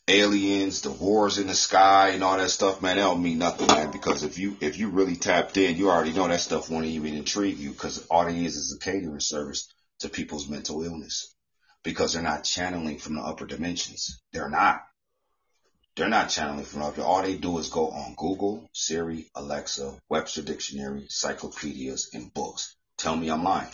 aliens, the wars in the sky, and all that stuff, man, that don't mean nothing, man. Because if you if you really tapped in, you already know that stuff won't even intrigue you. Because all it is is a catering service to people's mental illness. Because they're not channeling from the upper dimensions. They're not. They're not channeling from up All they do is go on Google, Siri, Alexa, Webster Dictionary, encyclopedias, and books. Tell me I'm lying.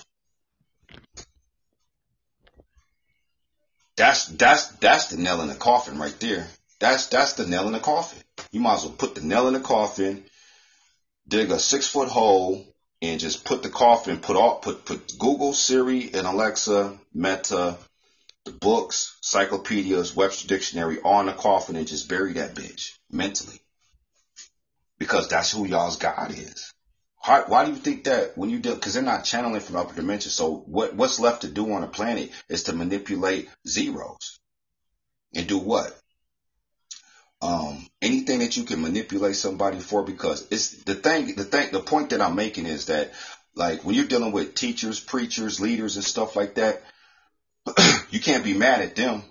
That's that's that's the nail in the coffin right there. That's that's the nail in the coffin. You might as well put the nail in the coffin, dig a six foot hole, and just put the coffin, put all put put Google, Siri, and Alexa, Meta, the books, encyclopedias, Webster Dictionary on the coffin and just bury that bitch mentally. Because that's who y'all's God is. Why, why do you think that when you do, cause they're not channeling from upper dimensions. So what, what's left to do on a planet is to manipulate zeros and do what? Um, anything that you can manipulate somebody for because it's the thing, the thing, the point that I'm making is that like when you're dealing with teachers, preachers, leaders and stuff like that, [clears throat] you can't be mad at them.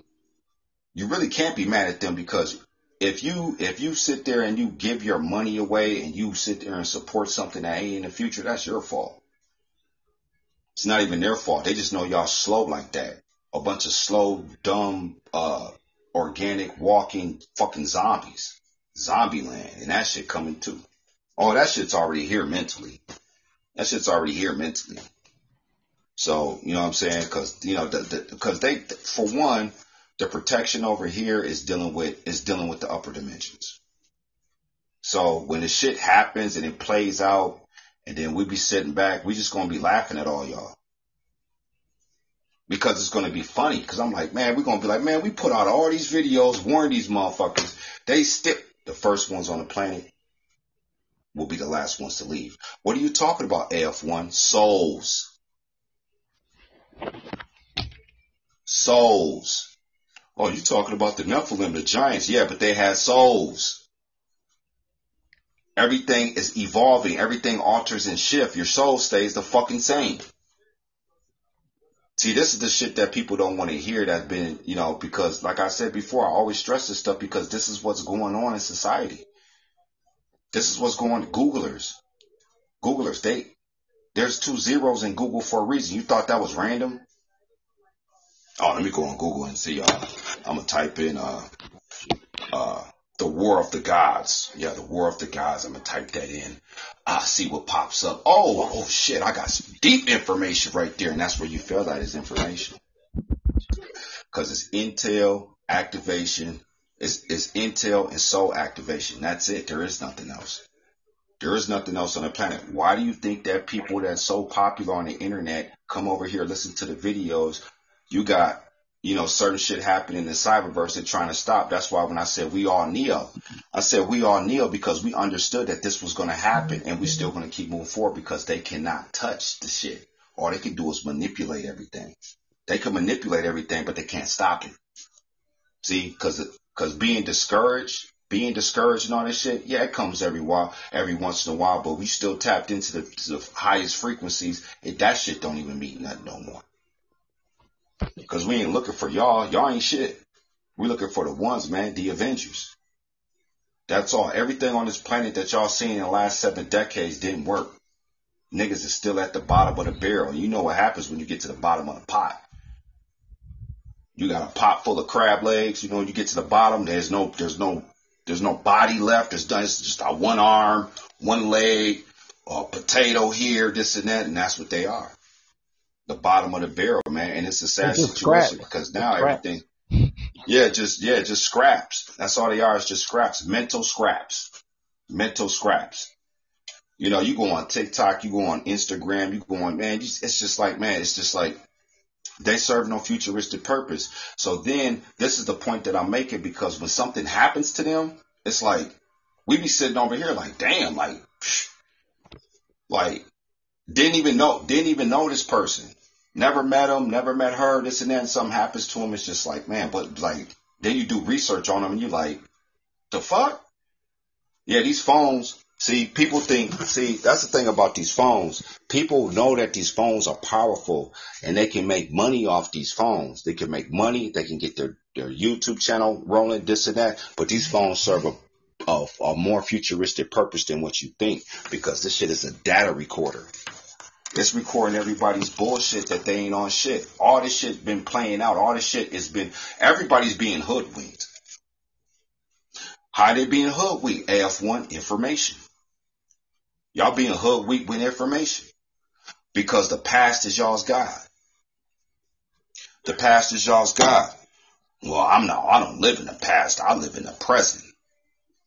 You really can't be mad at them because if you if you sit there and you give your money away and you sit there and support something that ain't in the future, that's your fault. It's not even their fault. They just know y'all slow like that. A bunch of slow, dumb, uh, organic walking fucking zombies. Zombie land. And that shit coming too. Oh, that shit's already here mentally. That shit's already here mentally. So, you know what I'm saying? Cause, you know, the, the, cause they, for one, the protection over here is dealing with, is dealing with the upper dimensions. So when the shit happens and it plays out and then we be sitting back, we just gonna be laughing at all y'all. Because it's gonna be funny. Cause I'm like, man, we're gonna be like, man, we put out all these videos, warn these motherfuckers. They still, the first ones on the planet will be the last ones to leave. What are you talking about, AF1? Souls. Souls. Oh, you talking about the Nephilim, the giants. Yeah, but they had souls. Everything is evolving. Everything alters and shifts. Your soul stays the fucking same. See, this is the shit that people don't want to hear that's been, you know, because like I said before, I always stress this stuff because this is what's going on in society. This is what's going on. Googlers. Googlers, they, there's two zeros in Google for a reason. You thought that was random? Oh, let me go on Google and see. Uh, I'm gonna type in uh, uh, the War of the Gods. Yeah, the War of the Gods. I'm gonna type that in. I see what pops up. Oh, oh shit! I got some deep information right there, and that's where you feel that is information. Cause it's intel activation. It's, it's intel and soul activation. That's it. There is nothing else. There is nothing else on the planet. Why do you think that people that's so popular on the internet come over here, listen to the videos? You got, you know, certain shit happening in the cyberverse they're trying to stop. That's why when I said we all Neo, I said we all Neo because we understood that this was going to happen and we still going to keep moving forward because they cannot touch the shit. All they can do is manipulate everything. They can manipulate everything, but they can't stop it. See, because because being discouraged, being discouraged and all that shit, yeah, it comes every while, every once in a while, but we still tapped into the, the highest frequencies. And that shit don't even mean nothing no more. Cause we ain't looking for y'all. Y'all ain't shit. We looking for the ones, man, the Avengers. That's all. Everything on this planet that y'all seen in the last seven decades didn't work. Niggas is still at the bottom of the barrel. You know what happens when you get to the bottom of the pot. You got a pot full of crab legs. You know, you get to the bottom, there's no, there's no, there's no body left. There's done. it's just a one arm, one leg, a potato here, this and that, and that's what they are. The bottom of the barrel, man. And it's a sad It's situation because now everything, yeah, just, yeah, just scraps. That's all they are is just scraps. Mental scraps. Mental scraps. You know, you go on TikTok, you go on Instagram, you go on, man, it's just like, man, it's just like, they serve no futuristic purpose. So then this is the point that I'm making because when something happens to them, it's like we be sitting over here like, damn, like, like didn't even know, didn't even know this person, never met him, never met her, this and that. Something happens to him. It's just like, man, but like then you do research on them and you're like, the fuck? Yeah, these phones. See, people think, see, that's the thing about these phones. People know that these phones are powerful and they can make money off these phones. They can make money. They can get their, their YouTube channel rolling, this and that. But these phones serve a, a, a more futuristic purpose than what you think because this shit is a data recorder. It's recording everybody's bullshit that they ain't on shit. All this shit been playing out. All this shit has been, everybody's being hoodwinked. How they being hoodwinked? AF1 information. Y'all being hoodwinked with information because the past is y'all's God. The past is y'all's God. Well, I'm not, I don't live in the past. I live in the present.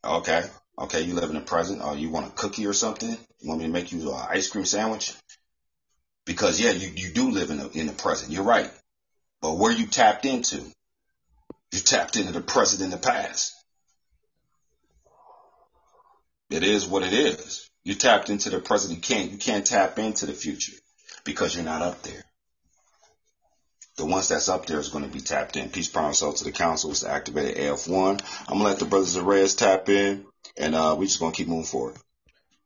Okay. Okay. You live in the present. Oh, you want a cookie or something? You want me to make you an ice cream sandwich? Because yeah, you, you do live in the, in the present. You're right. But where you tapped into? You tapped into the present and the past. It is what it is. You tapped into the present. You can't, you can't tap into the future because you're not up there. The ones that's up there is going to be tapped in. Peace, and soul to the council is activated AF1. I'm going to let the brothers of Reyes tap in and, uh, we just going to keep moving forward.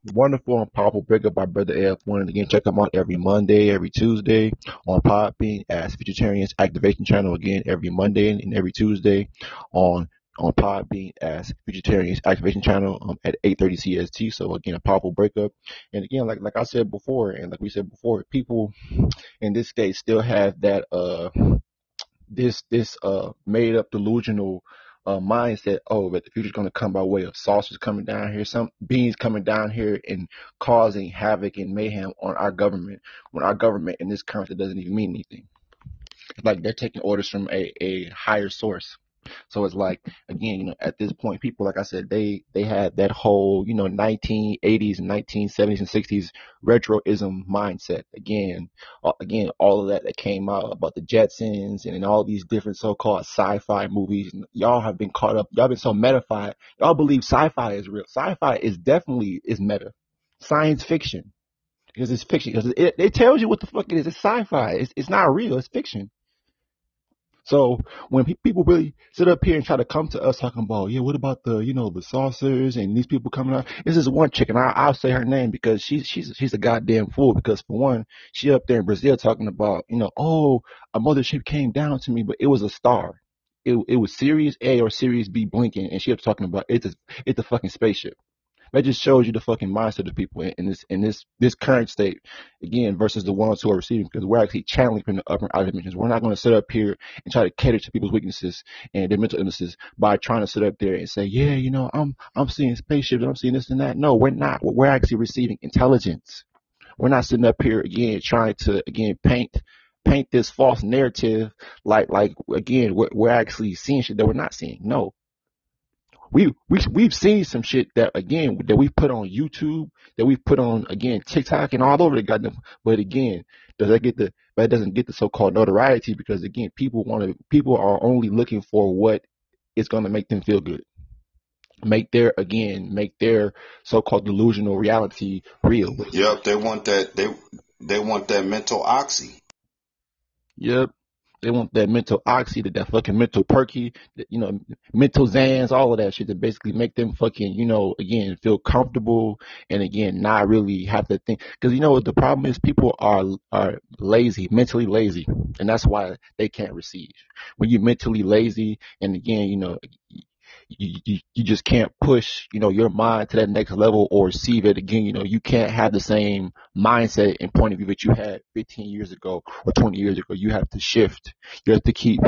Wonderful and powerful breakup by Brother F1. Again, check them out every Monday, every Tuesday on Podbean as Futurtarians Activation Channel. Again, every Monday and every Tuesday on on Podbean as Futurtarians Activation Channel um, at 8:30 CST. So again, a powerful breakup. And again, like like I said before, and like we said before, people in this state still have that uh this this uh made up delusional mindset. Oh, but the future's going to come by way of saucers coming down here, some beings coming down here and causing havoc and mayhem on our government. When our government in this country doesn't even mean anything. It's like they're taking orders from a, a higher source. So it's like again, you know, at this point, people like I said, they they had that whole you know 1980s and 1970s and 60s retroism mindset. Again, uh, again, all of that that came out about the Jetsons and, and all these different so-called sci-fi movies. Y'all have been caught up. Y'all been so metafied. Y'all believe sci-fi is real. Sci-fi is definitely is meta. Science fiction because it's fiction. Because it, it tells you what the fuck it is. It's sci-fi. It's, it's not real. It's fiction. So when pe- people really sit up here and try to come to us talking about, yeah, what about the, you know, the saucers and these people coming out? This is one chick, and I, I'll say her name because she's she's she's a goddamn fool. Because for one, she up there in Brazil talking about, you know, oh, a mothership came down to me, but it was a star. It it was Sirius A or Sirius B blinking, and she up talking about it's a it's a fucking spaceship. That just shows you the fucking mindset of people in, in this in this this current state again versus the ones who are receiving because we're actually channeling from the upper and outer dimensions. We're not going to sit up here and try to cater to people's weaknesses and their mental illnesses by trying to sit up there and say, yeah, you know, I'm I'm seeing spaceships, I'm seeing this and that. No, we're not. We're actually receiving intelligence. We're not sitting up here again trying to again paint paint this false narrative like like again we're, we're actually seeing shit that we're not seeing. No, we we we've seen some shit that again that we've put on YouTube, that we've put on again TikTok and all over the goddamn. But again, does that get the? But it doesn't get the so-called notoriety because again, people want to. People are only looking for what is going to make them feel good, make their again make their so-called delusional reality real. Yep, they want that. They they want that mental oxy. Yep. They want that mental oxy, that, that fucking mental perky, that, you know, mental zans, all of that shit to basically make them fucking, you know, again, feel comfortable and again, not really have to think. Cause you know what the problem is? People are, are lazy, mentally lazy. And that's why they can't receive. When you're mentally lazy and again, you know, you, you, you just can't push, you know, your mind to that next level or receive it again. You know, you can't have the same mindset and point of view that you had 15 years ago or 20 years ago. You have to shift. You have to keep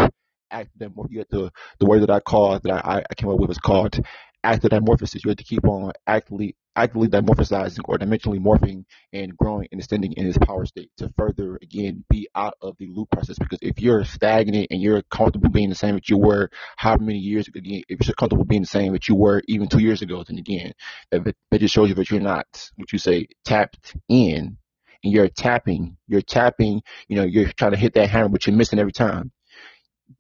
acting more. You have to, the word that I called, that I, I came up with was called active dimorphosis. You have to keep on actively actively dimorphosizing or dimensionally morphing and growing and extending in this power state to further again be out of the loop process. Because if you're stagnant and you're comfortable being the same that you were however many years ago, again, if you're comfortable being the same that you were even two years ago, then again, that just shows you that you're not what you say tapped in and you're tapping, you're tapping, you know, you're trying to hit that hammer, but you're missing every time.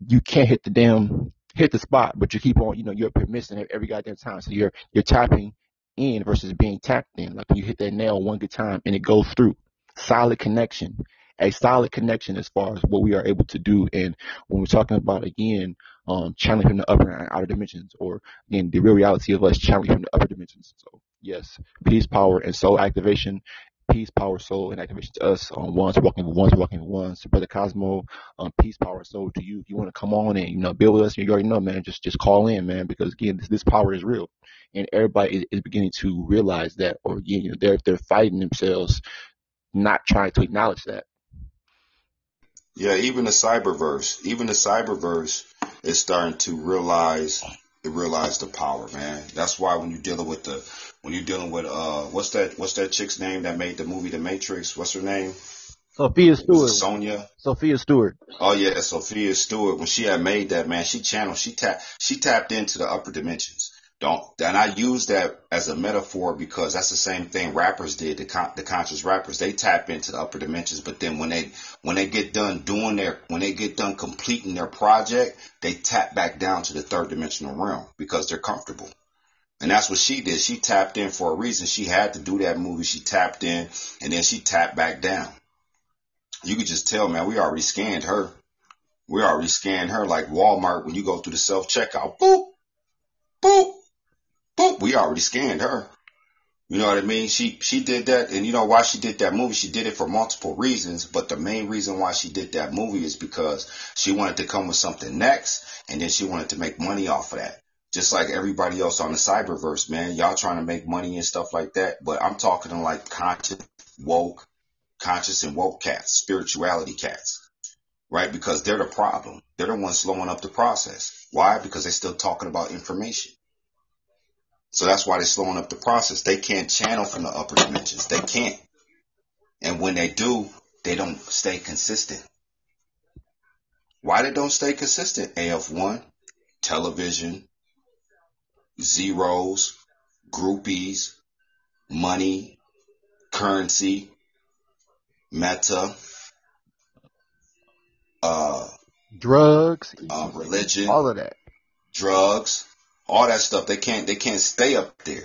You can't hit the damn hit the spot, but you keep on, you know, you're missing every goddamn time. So you're you're tapping in versus being tapped in. Like you hit that nail one good time and it goes through. Solid connection. A solid connection as far as what we are able to do. And when we're talking about again, um, channeling from the upper and outer dimensions, or again, the real reality of us channeling from the upper dimensions. So yes, peace, power, and soul activation peace, power, soul, and activation to us on ones walking with ones walking ones. Brother Cosmo, um, peace, power, soul to you. If you want to come on and you know build with us, you already know, man. Just just call in, man, because again, this, this power is real, and everybody is, is beginning to realize that, or you know, they're they're fighting themselves, not trying to acknowledge that. Yeah, even the cyberverse, even the cyberverse is starting to realize realize the power, man. That's why when you're dealing with the when you're dealing with uh what's that what's that chick's name that made the movie The Matrix? What's her name? Sophia Stewart. Sonya. Sophia Stewart. Oh yeah, Sophia Stewart. When she had made that man, she channeled, she tapped, she tapped into the upper dimensions. Don't, and I use that as a metaphor because that's the same thing rappers did. The con- the conscious rappers they tap into the upper dimensions, but then when they when they get done doing their when they get done completing their project, they tap back down to the third dimensional realm because they're comfortable. And that's what she did. She tapped in for a reason. She had to do that movie. She tapped in and then she tapped back down. You could just tell, man, we already scanned her. We already scanned her like Walmart when you go through the self checkout. Boop, boop, boop. We already scanned her. You know what I mean? She she did that, and you know why she did that movie? She did it for multiple reasons, but the main reason why she did that movie is because she wanted to come with something next, and then she wanted to make money off of that just like everybody else on the cyberverse, man. Y'all trying to make money and stuff like that. But I'm talking to like conscious, woke, conscious and woke cats, spirituality cats. right? Because they're the problem. They're the ones slowing up the process. Why? Because they're still talking about information. So that's why they're slowing up the process. They can't channel from the upper dimensions. They can't. And when they do, they don't stay consistent. Why they don't stay consistent? AF1, television, zeros, groupies, money, currency, meta, uh, drugs, uh, religion, all of that, drugs, all that stuff. They can't they can't stay up there.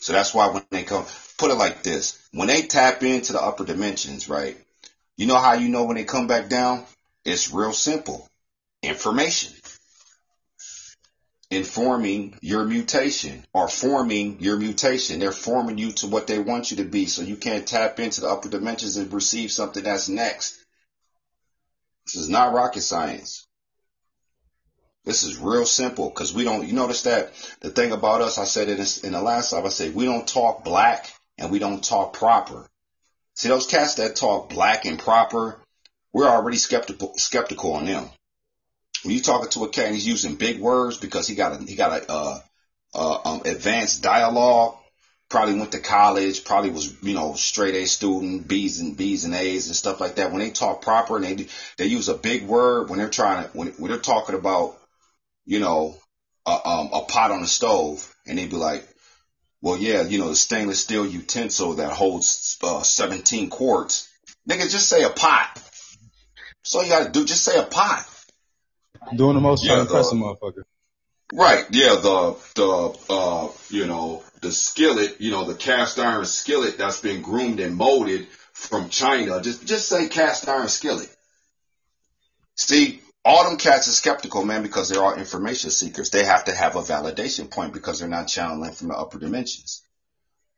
So that's why when they come, put it like this: when they tap into the upper dimensions, right? You know how you know when they come back down? It's real simple. Information. Informing your mutation or forming your mutation. They're forming you to what they want you to be so you can't tap into the upper dimensions and receive something that's next. This is not rocket science. This is real simple because we don't, you notice that the thing about us, I said it in the last time, I said we don't talk black and we don't talk proper. See those cats that talk black and proper, we're already skeptical, skeptical on them. When you talking to a cat and he's using big words because he got a, he got a, uh, uh, um, advanced dialogue, probably went to college, probably was, you know, straight A student, B's and B's and A's and stuff like that. When they talk proper and they, they use a big word when they're trying to, when, when they're talking about, you know, a, um, a pot on the stove and they'd be like, well, yeah, you know, the stainless steel utensil that holds, uh, 17 quarts. Nigga, just say a pot. So you gotta do, just say a pot. Doing the most Yeah, trying to impress the- a motherfucker. Right. Yeah. The the uh you know the skillet, you know the cast iron skillet that's been groomed and molded from China. Just just say cast iron skillet. See, all them cats are skeptical, man, because they're all information seekers. They have to have a validation point because they're not channeling from the upper dimensions.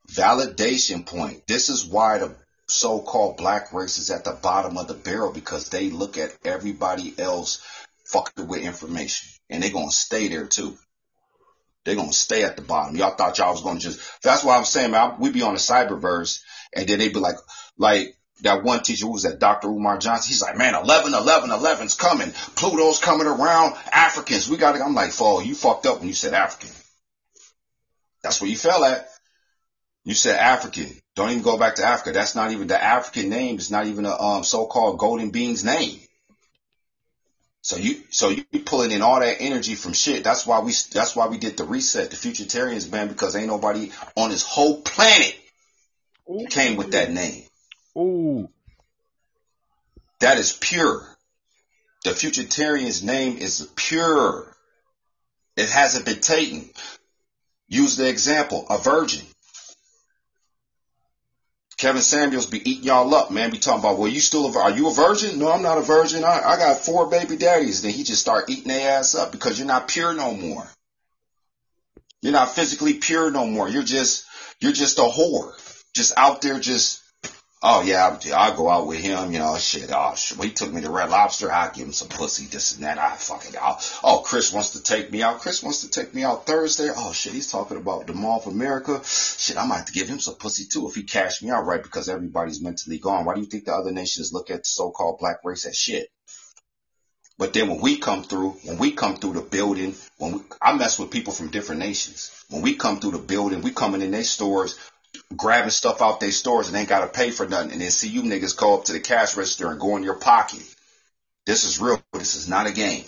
Validation point. This is why the so-called black race is at the bottom of the barrel because they look at everybody else fucking with information and they're gonna stay there too. They're gonna stay at the bottom. Y'all thought y'all was gonna just. That's why I'm saying, man. We be on the cyberverse, and then they be like, like that one teacher who was that Dr. Umar Johnson. He's like, man, 11, 11, 11's coming. Pluto's coming around. Africans, we got to. I'm like, fall, you fucked up when you said African. That's where you fell at. You said African. Don't even go back to Africa. That's not even the African name. It's not even a um, so-called golden beans name. So you, so you pulling in all that energy from shit. That's why we, that's why we did the reset, the Futurtarians, man, because ain't nobody on this whole planet came with that name. Ooh. That is pure. The Futurtarian's name is pure. It hasn't been taken. Use the example, a virgin. Kevin Samuels be eating y'all up, man. Be talking about, well, you still a, are you a virgin? No, I'm not a virgin. I, I got four baby daddies. Then he just start eating their ass up because you're not pure no more. You're not physically pure no more. You're just, you're just a whore. Just out there just, oh yeah, I'll, go out with him, you know, shit. Uh, oh, shit. Well, he took me to Red Lobster. I'll give him some pussy, this and that. I fucking, I'll, oh, Chris wants to take me out. Chris wants to take me out Thursday. Oh shit, he's talking about the Mall of America. Shit, I might have to give him some pussy too if he cash me out right because everybody's mentally gone. Why do you think the other nations look at the so-called black race as shit? But then when we come through, when we come through the building, when we, I mess with people from different nations. When we come through the building, we coming in their stores, grabbing stuff out their stores and ain't got to pay for nothing. And then see you niggas go up to the cash register and go in your pocket. This is real. This is not a game.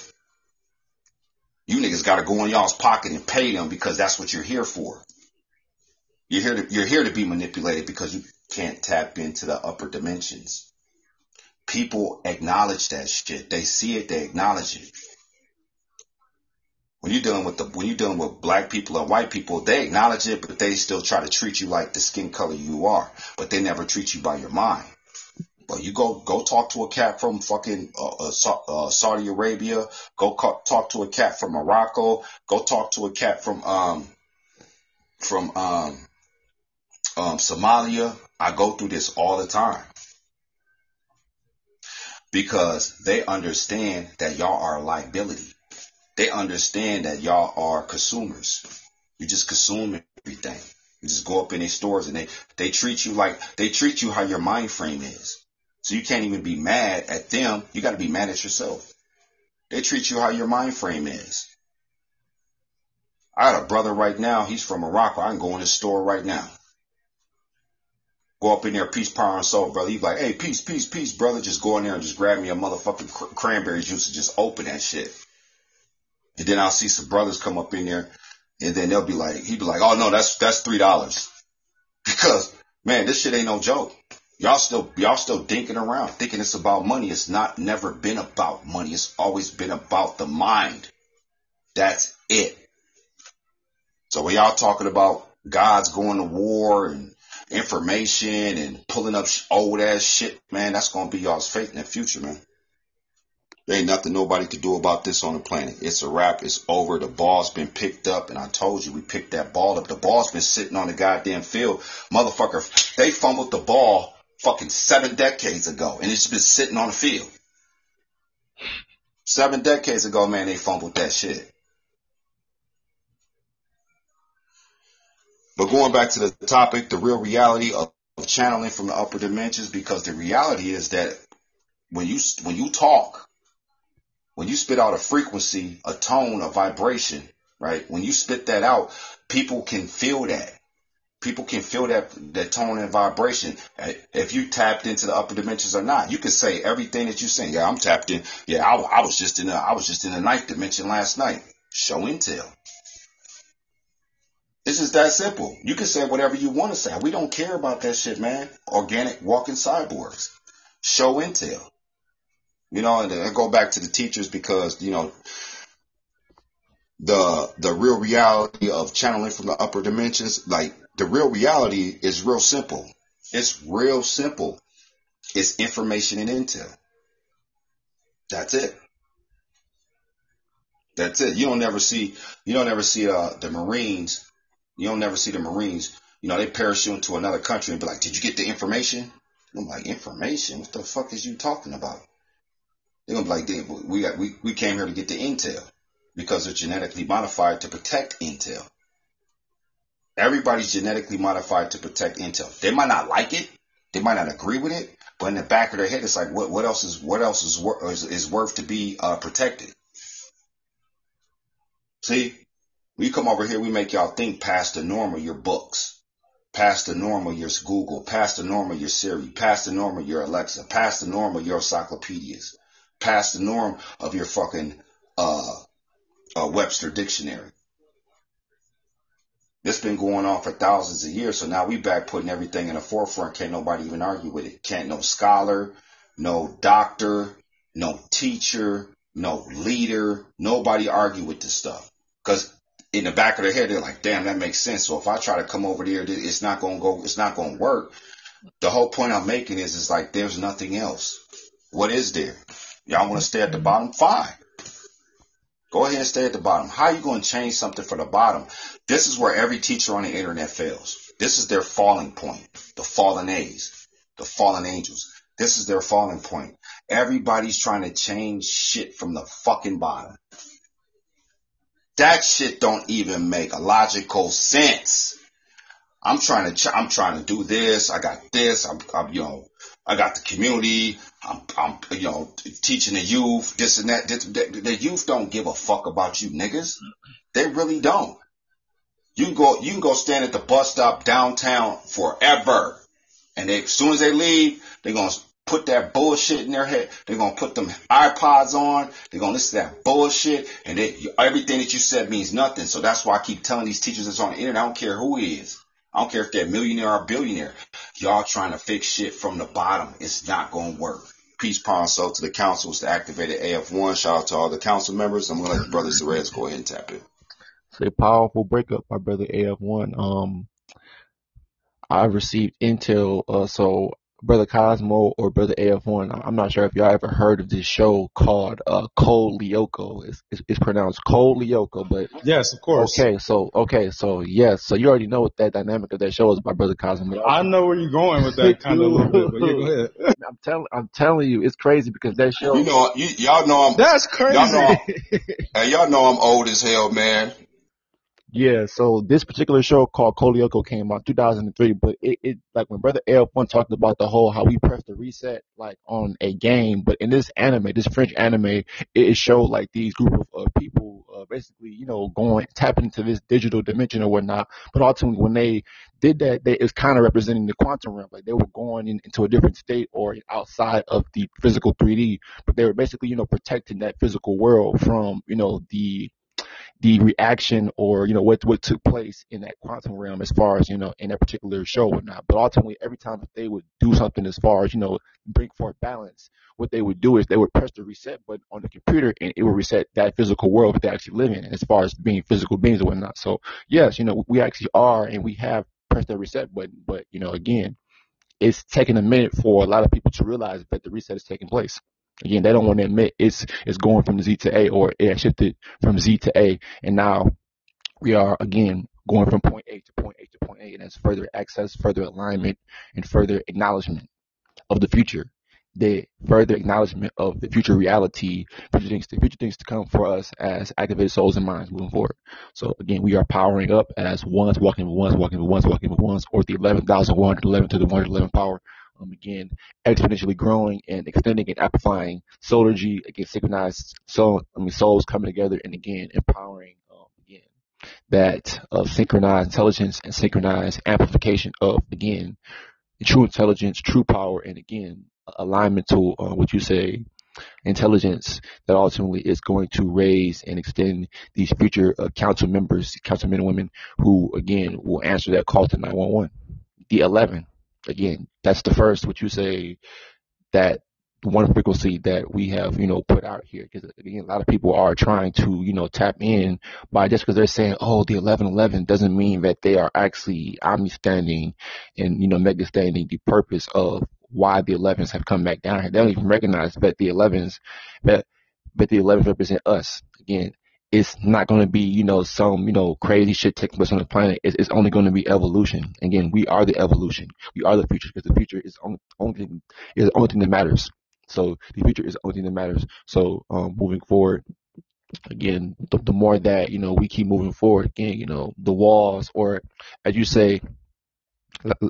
You niggas got to go in y'all's pocket and pay them because that's what you're here for. You're here to, you're here to be manipulated because you can't tap into the upper dimensions. People acknowledge that shit. They see it, they acknowledge it. When you're dealing with the when you're dealing with black people or white people, they acknowledge it, but they still try to treat you like the skin color you are. But they never treat you by your mind. But you go go talk to a cat from fucking uh, uh, uh, Saudi Arabia. Go talk to a cat from Morocco. Go talk to a cat from um from um um Somalia. I go through this all the time because they understand that y'all are a liability. They understand that y'all are consumers. You just consume everything. You just go up in their stores and they, they treat you like, they treat you how your mind frame is. So you can't even be mad at them. You got to be mad at yourself. They treat you how your mind frame is. I got a brother right now. He's from Morocco. I can go in his store right now. Go up in there, peace, power, and soul, brother. He's like, hey, peace, peace, peace, brother. Just go in there and just grab me a motherfucking cr- cranberry juice and just open that shit. And then I'll see some brothers come up in there and then they'll be like, he'd be like, oh no, that's, that's three dollars. [laughs] Because, man, this shit ain't no joke. Y'all still, y'all still dinking around, thinking it's about money. It's not, never been about money. It's always been about the mind. That's it. So when y'all talking about God's going to war and information and pulling up old ass shit, man, that's going to be y'all's fate in the future, man. There ain't nothing nobody can do about this on the planet. It's a wrap. It's over. The ball's been picked up, and I told you we picked that ball up. The ball's been sitting on the goddamn field, motherfucker. They fumbled the ball fucking seven decades ago, and it's been sitting on the field. Seven decades ago, man, they fumbled that shit. But going back to the topic, the real reality of, of channeling from the upper dimensions, because the reality is that when you when you talk, when you spit out a frequency, a tone, a vibration, right? When you spit that out, people can feel that. People can feel that that tone and vibration. Uh, if you tapped into the upper dimensions or not, you can say everything that you're saying. Yeah, I'm tapped in. Yeah, I, I was just in the I was just in the ninth dimension last night. Show and tell. This is that simple. You can say whatever you want to say. We don't care about that shit, man. Organic walking cyborgs. Show intel. You know, and I go back to the teachers because, you know, the the real reality of channeling from the upper dimensions, like the real reality is real simple. It's real simple. It's information and intel. That's it. That's it. You don't never see you don't ever see uh, the Marines you don't never see the Marines, you know, they parachute into another country and be like, did you get the information? I'm like, information? What the fuck is you talking about? They're gonna be like, we got, we, we came here to get the intel because they're genetically modified to protect intel. Everybody's genetically modified to protect intel. They might not like it. They might not agree with it, but in the back of their head, it's like, what, what else is, what else is, is, is worth to be uh, protected? See, we come over here, we make y'all think past the norm of your books, past the norm of your Google, past the norm of your Siri, past the norm of your Alexa, past the norm of your encyclopedias, past the norm of your fucking uh, uh, Webster dictionary. This been going on for thousands of years, so now we back putting everything in the forefront. Can't nobody even argue with it. Can't no scholar, no doctor, no teacher, no leader, nobody argue with this stuff. Cause in the back of their head, they're like, damn, that makes sense. So if I try to come over there, it's not going to go, it's not going to work. The whole point I'm making is, is like, there's nothing else. What is there? Y'all want to stay at the bottom? Fine. Go ahead and stay at the bottom. How are you going to change something for the bottom? This is where every teacher on the internet fails. This is their falling point. The fallen A's, the fallen angels. This is their falling point. Everybody's trying to change shit from the fucking bottom. That shit don't even make a logical sense. I'm trying to, I'm trying to do this. I got this. I'm, I'm, you know, I got the community. I'm, I'm, you know, teaching the youth this and that. The, the youth don't give a fuck about you niggas. They really don't. You go, you can go stand at the bus stop downtown forever. And they, as soon as they leave, they're going to put that bullshit in their head. They're gonna put them iPods on. They're gonna listen to that bullshit, and they, everything that you said means nothing. So that's why I keep telling these teachers that's on the internet. I don't care who he is. I don't care if they're a millionaire or billionaire. Y'all trying to fix shit from the bottom. It's not gonna work. Peace, soul to the council, councils to activate the AF1. Shout out to all the council members. I'm gonna let Brother brothers go ahead and tap in. It's a powerful breakup, my brother AF1. Um, I received intel, uh, so Brother Cosmo or Brother AF1. I'm not sure if y'all ever heard of this show called uh, Code Lyoko. It's, it's, it's, pronounced Code Lyoko, but yes, of course. Okay, so okay, so yes, so you already know what that dynamic of that show is by Brother Cosmo. I know where you're going with that kind of a little bit, but yeah, go ahead. [laughs] I'm telling, I'm telling you, it's crazy because that show. You know, y- y'all know I'm. That's crazy. Y'all know, I'm, hey, y'all know I'm old as hell, man. Yeah, so this particular show called Code Lyoko came out 2003, but it, it like when Brother L one talked about the whole how we press the reset like on a game, but in this anime, this French anime, it, showed like these group of uh, people uh, basically, you know, going tapping into this digital dimension or whatnot. But ultimately, when they did that, they, it's kind of representing the quantum realm, like they were going in, into a different state or outside of the physical 3D, but they were basically, you know, protecting that physical world from, you know, the the reaction or you know what what took place in that quantum realm as far as you know in that particular show or not. But ultimately, every time that they would do something as far as you know bring forth balance, what they would do is they would press the reset button on the computer and it would reset that physical world that they actually live in as far as being physical beings or whatnot. So yes, you know we actually are and we have pressed that reset button, but you know again, it's taking a minute for a lot of people to realize that the reset is taking place. Again, they don't want to admit it's it's going from Z to A or it shifted from Z to A, and now we are again going from point A to point A to point A, and that's further access, further alignment, and further acknowledgement of the future. The further acknowledgement of the future reality, future things, the future things to come for us as activated souls and minds moving forward. So again, we are powering up as ones walking with ones, walking with ones, walking with ones, or the 11,111 to the 111 power um, again, exponentially growing and extending and amplifying solargy, again, synchronized soul, I mean, souls coming together and again, empowering, um, again, that uh, synchronized intelligence and synchronized amplification of, again, true intelligence, true power, and again, alignment to uh, what you say, intelligence that ultimately is going to raise and extend these future uh, council members, council men and women who, again, will answer that call to 911. The 11, again, that's the first, what you say, that one frequency that we have, you know, put out here. Because again, a lot of people are trying to, you know, tap in by just because they're saying, oh, the 1111 doesn't mean that they are actually understanding and, you know, understanding the purpose of why the 11s have come back down here. They don't even recognize that the 11s, that, that the 11s represent us. Again, it's not going to be, you know, some, you know, crazy shit taking place on the planet. It's, it's only going to be evolution. Again, we are the evolution. We are the future because the future is only, only is the only thing that matters. So the future is the only thing that matters. So um, moving forward, again, the, the more that you know we keep moving forward, again, you know, the walls, or as you say,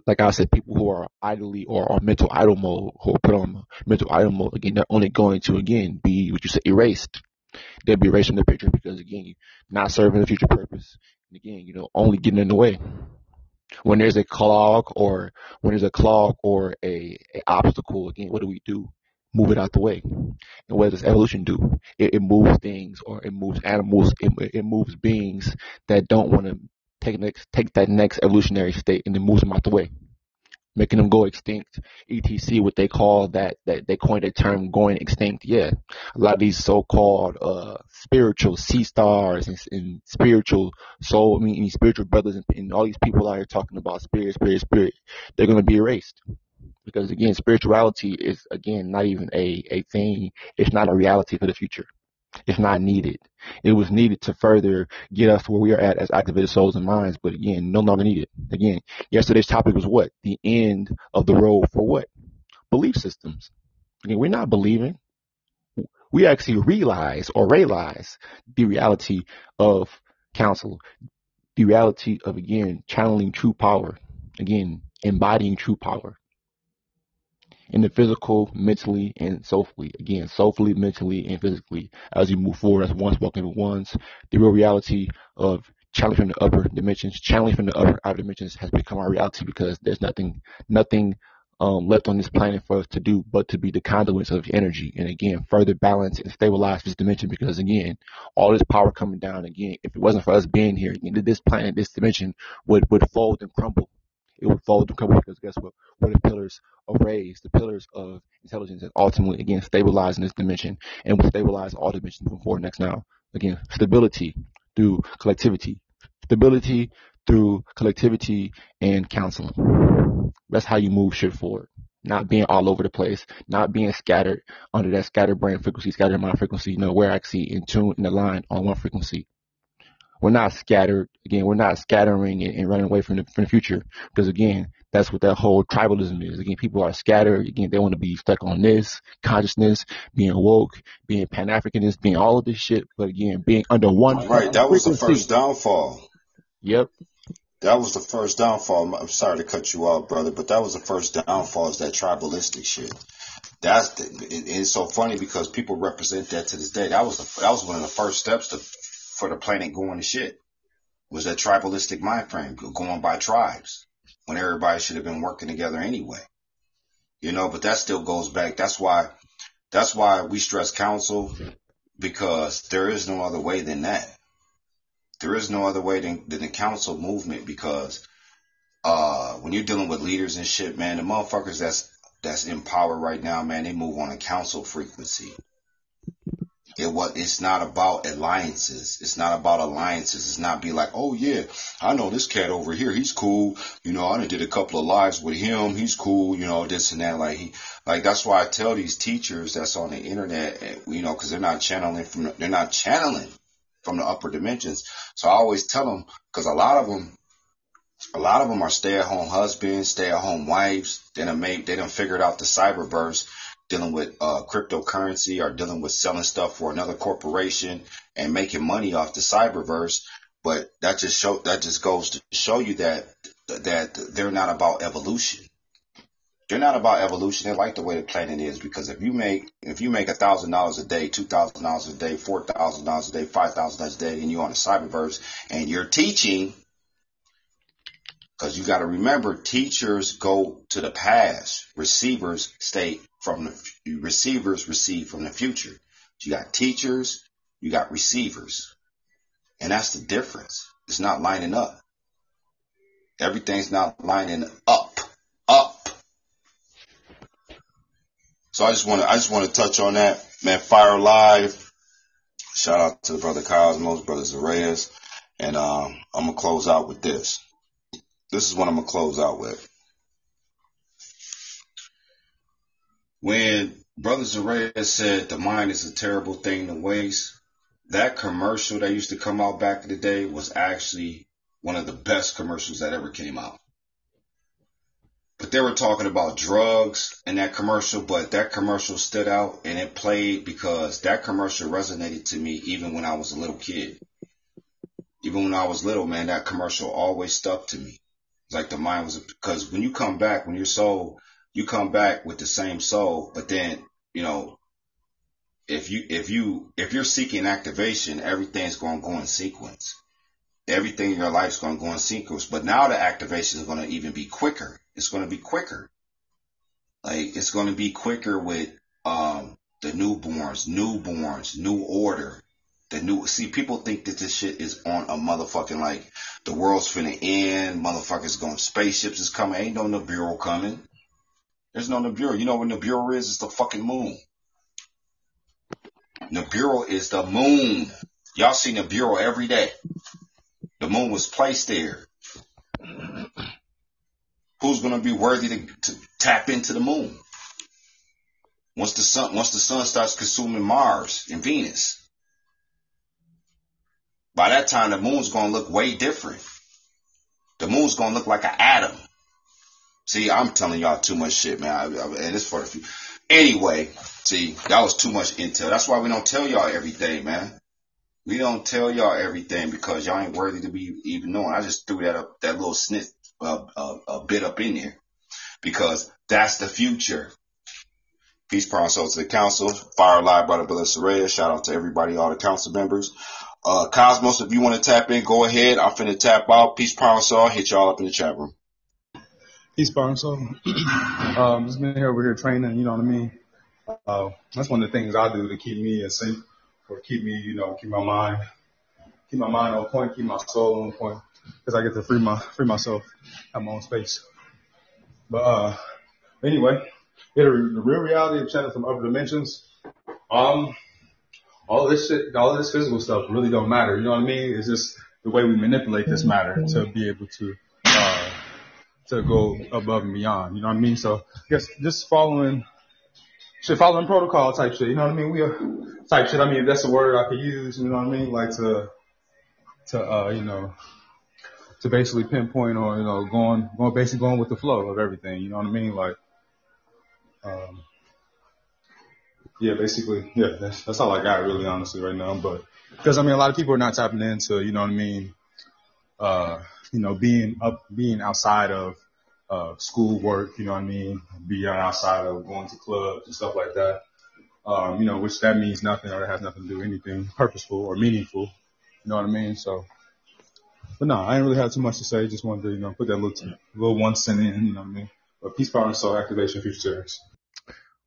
like I said, people who are idly or are mental idle mode, who are put on mental idle mode, again, they're only going to again be what you say erased they'll be erased from the picture because again, you're not serving the future purpose. And again, you know, only getting in the way. When there's a clog or when there's a clog or a, a obstacle, again, what do we do? Move it out the way. And what does evolution do? It, it moves things or it moves animals, it, it moves beings that don't want to take next take that next evolutionary state and it moves them out the way making them go extinct, etc. What they call that, that they coined a term going extinct. Yeah, a lot of these so-called uh, spiritual sea stars and, and spiritual soul, I mean, spiritual brothers and, and all these people out here talking about spirit, spirit, spirit, they're going to be erased. Because again, spirituality is again not even a, a thing. It's not a reality for the future. It's not needed. It was needed to further get us where we are at as activated souls and minds, but again, no longer needed. Again, yesterday's topic was what? The end of the road for what? Belief systems. Again, we're not believing. We actually realize or realize the reality of counsel, the reality of again channeling true power, again embodying true power in the physical, mentally, and soulfully. Again, soulfully, mentally, and physically as you move forward as ones walking with ones. The real reality of channeling from the upper dimensions, channeling from the upper outer dimensions has become our reality because there's nothing, nothing um, left on this planet for us to do but to be the conduits of energy and again further balance and stabilize this dimension because again all this power coming down again if it wasn't for us being here this planet this dimension would would fold and crumble it would fall to cover because guess what? We're the pillars of rays, the pillars of intelligence, and ultimately, again, stabilizing this dimension and will stabilize all dimensions moving forward next now. Again, stability through collectivity, stability through collectivity and counseling. That's how you move shit forward. Not being all over the place, not being scattered under that scattered brain frequency, scattered mind frequency. No, where I see in tune and line on one frequency we're not scattered. Again, we're not scattering and, and running away from the, from the future because again, that's what that whole tribalism is. Again, people are scattered. Again, they want to be stuck on this consciousness, being woke, being Pan Africanist, being all of this shit. But again, being under one. Right. That was the first downfall. Yep. That was the first downfall. I'm sorry to cut you off, brother, but that was the first downfall is that tribalistic shit. That's the, it, it's so funny because people represent that to this day. That was the, that was one of the first steps to for the planet going to shit. Was that tribalistic mind frame going by tribes when everybody should have been working together anyway. You know, but that still goes back. That's why that's why we stress council because there is no other way than that. There is no other way than, than the council movement because uh, when you're dealing with leaders and shit, man, the motherfuckers that's that's in power right now, man, they move on a council frequency. It what it's not about alliances. It's not about alliances. It's not be like, oh yeah, I know this cat over here. He's cool. You know, I done did a couple of lives with him. He's cool. You know, this and that. Like he, like that's why I tell these teachers that's on the internet, you know, because they're not channeling from, they're not channeling from the upper dimensions. So I always tell them because a lot of them, a lot of them are stay-at-home husbands, stay-at-home wives. They done made, they done figured out the cyberverse dealing with uh, cryptocurrency or dealing with selling stuff for another corporation and making money off the cyberverse. But that just show that just goes to show you that that they're not about evolution. They're not about evolution. They like the way the planet is because if you make if you make a thousand dollars a day, two thousand dollars a day, four thousand dollars a day, five thousand dollars a day, and you're on the cyberverse and you're teaching because you got to remember, teachers go to the past. Receivers stay from the receivers receive from the future. You got teachers, you got receivers, and that's the difference. It's not lining up. Everything's not lining up, up. So I just want to, I just want to touch on that, man. Fire Live. Shout out to the brother Cosmos, brother Zareyas, and um, I'm gonna close out with this. This is what I'm gonna close out with. When Brother Zarea said the mind is a terrible thing to waste, that commercial that used to come out back in the day was actually one of the best commercials that ever came out. But they were talking about drugs in that commercial, but that commercial stood out and it played because that commercial resonated to me even when I was a little kid. Even when I was little, man, that commercial always stuck to me. It's like the mind was, because when you come back, when your soul, you come back with the same soul, but then, you know, if you, if you, if you're seeking activation, everything's going to go in sequence. Everything in your life is going to go in sequence. But now the activation is going to even be quicker. It's going to be quicker. Like it's going to be quicker with, um, the newborns, newborns, new order, the new, see, people think that this shit is on a motherfucking like, the world's finna end, motherfuckers going, spaceships is coming, ain't no Nibiru coming. There's no Nibiru. You know what Nibiru is? It's the fucking moon. Nibiru is the moon. Y'all see Nibiru every day. The moon was placed there. Who's gonna be worthy to, to tap into the moon? Once the sun, once the sun starts consuming Mars and Venus, by that time the moon's gonna look way different. The moon's gonna look like an atom. See, I'm telling y'all too much shit, man. I, I, and it's for the few. Anyway, see, that was too much intel. That's why we don't tell y'all everything, man. We don't tell y'all everything because y'all ain't worthy to be even known. I just threw that up, that little snit, uh, uh, a bit up in there because that's the future. Peace, power, to the council. Fire Live, brother Billy Soraya. Shout out to everybody, all the council members. Uh, Cosmos, if you want to tap in, go ahead. I'm finna tap out. Peace, power, soul. Hit y'all up in the chat room. Peace, soul. [clears throat] um, just been here over here training, you know what I mean? Uh, that's one of the things I do to keep me in sync or keep me, you know, keep my mind, keep my mind on point, keep my soul on point, because I get to free my, free myself, have my own space. But, uh, anyway, yeah, the, the real reality of channeling from other dimensions, um, all this shit, all this physical stuff really don't matter. You know what I mean? It's just the way we manipulate this matter to be able to, to go above and beyond. You know what I mean? So just following, shit, following protocol type shit. You know what I mean? We are type shit. I mean, if that's a word I could use. You know what I mean? Like to, to, uh, you know, to basically pinpoint or, you know, going, going, basically going with the flow of everything. You know what I mean? Like, um, yeah, basically, yeah, that's, that's all I got really honestly right now. But because I mean, a lot of people are not tapping into, you know what I mean? uh, you know, being up, being outside of uh, school work, you know what I mean, being outside of going to clubs and stuff like that. Um, you know, which that means nothing or that has nothing to do with anything purposeful or meaningful. You know what I mean? So, but no, I didn't really have too much to say. Just wanted to, you know, put that little, little one cent in, you know what I mean? But peace, power, and soul activation, future series.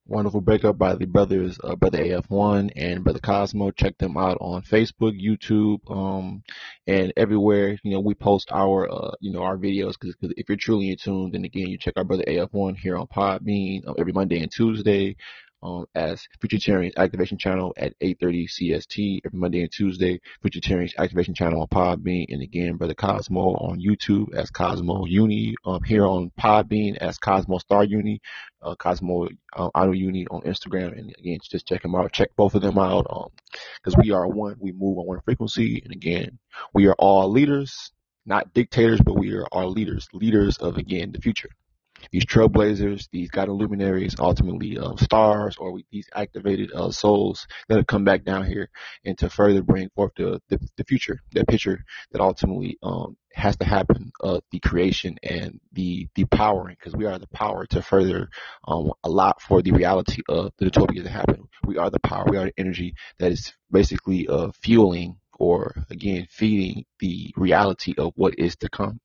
Wonderful breakup by the brothers, uh, Brother AF1 and Brother Cosmo. Check them out on Facebook, YouTube, um, and everywhere. You know, we post our, uh, you know, our videos because if you're truly in tune, then again, you check our Brother AF1 here on Podbean uh, every Monday and Tuesday um, as Futurtarians Activation Channel at 8.30 CST every Monday and Tuesday. Futurtarians Activation Channel on Podbean. And again, Brother Cosmo on YouTube as Cosmo Uni. Um, here on Podbean as Cosmo Star Uni. Uh, Cosmo uh, Auto Uni on Instagram. And again, just check them out. Check both of them out. Um, cause we are one. We move on one frequency. And again, we are all leaders, not dictators, but we are all leaders, leaders of again, the future these trailblazers, these guiding luminaries, ultimately uh, stars, or we, these activated uh, souls that have come back down here and to further bring forth the, the, the future, that picture that ultimately um, has to happen of the creation and the the powering, because we are the power to further um, a lot for the reality of the utopia that happen. We are the power, we are the energy that is basically uh, fueling or again feeding the reality of what is to come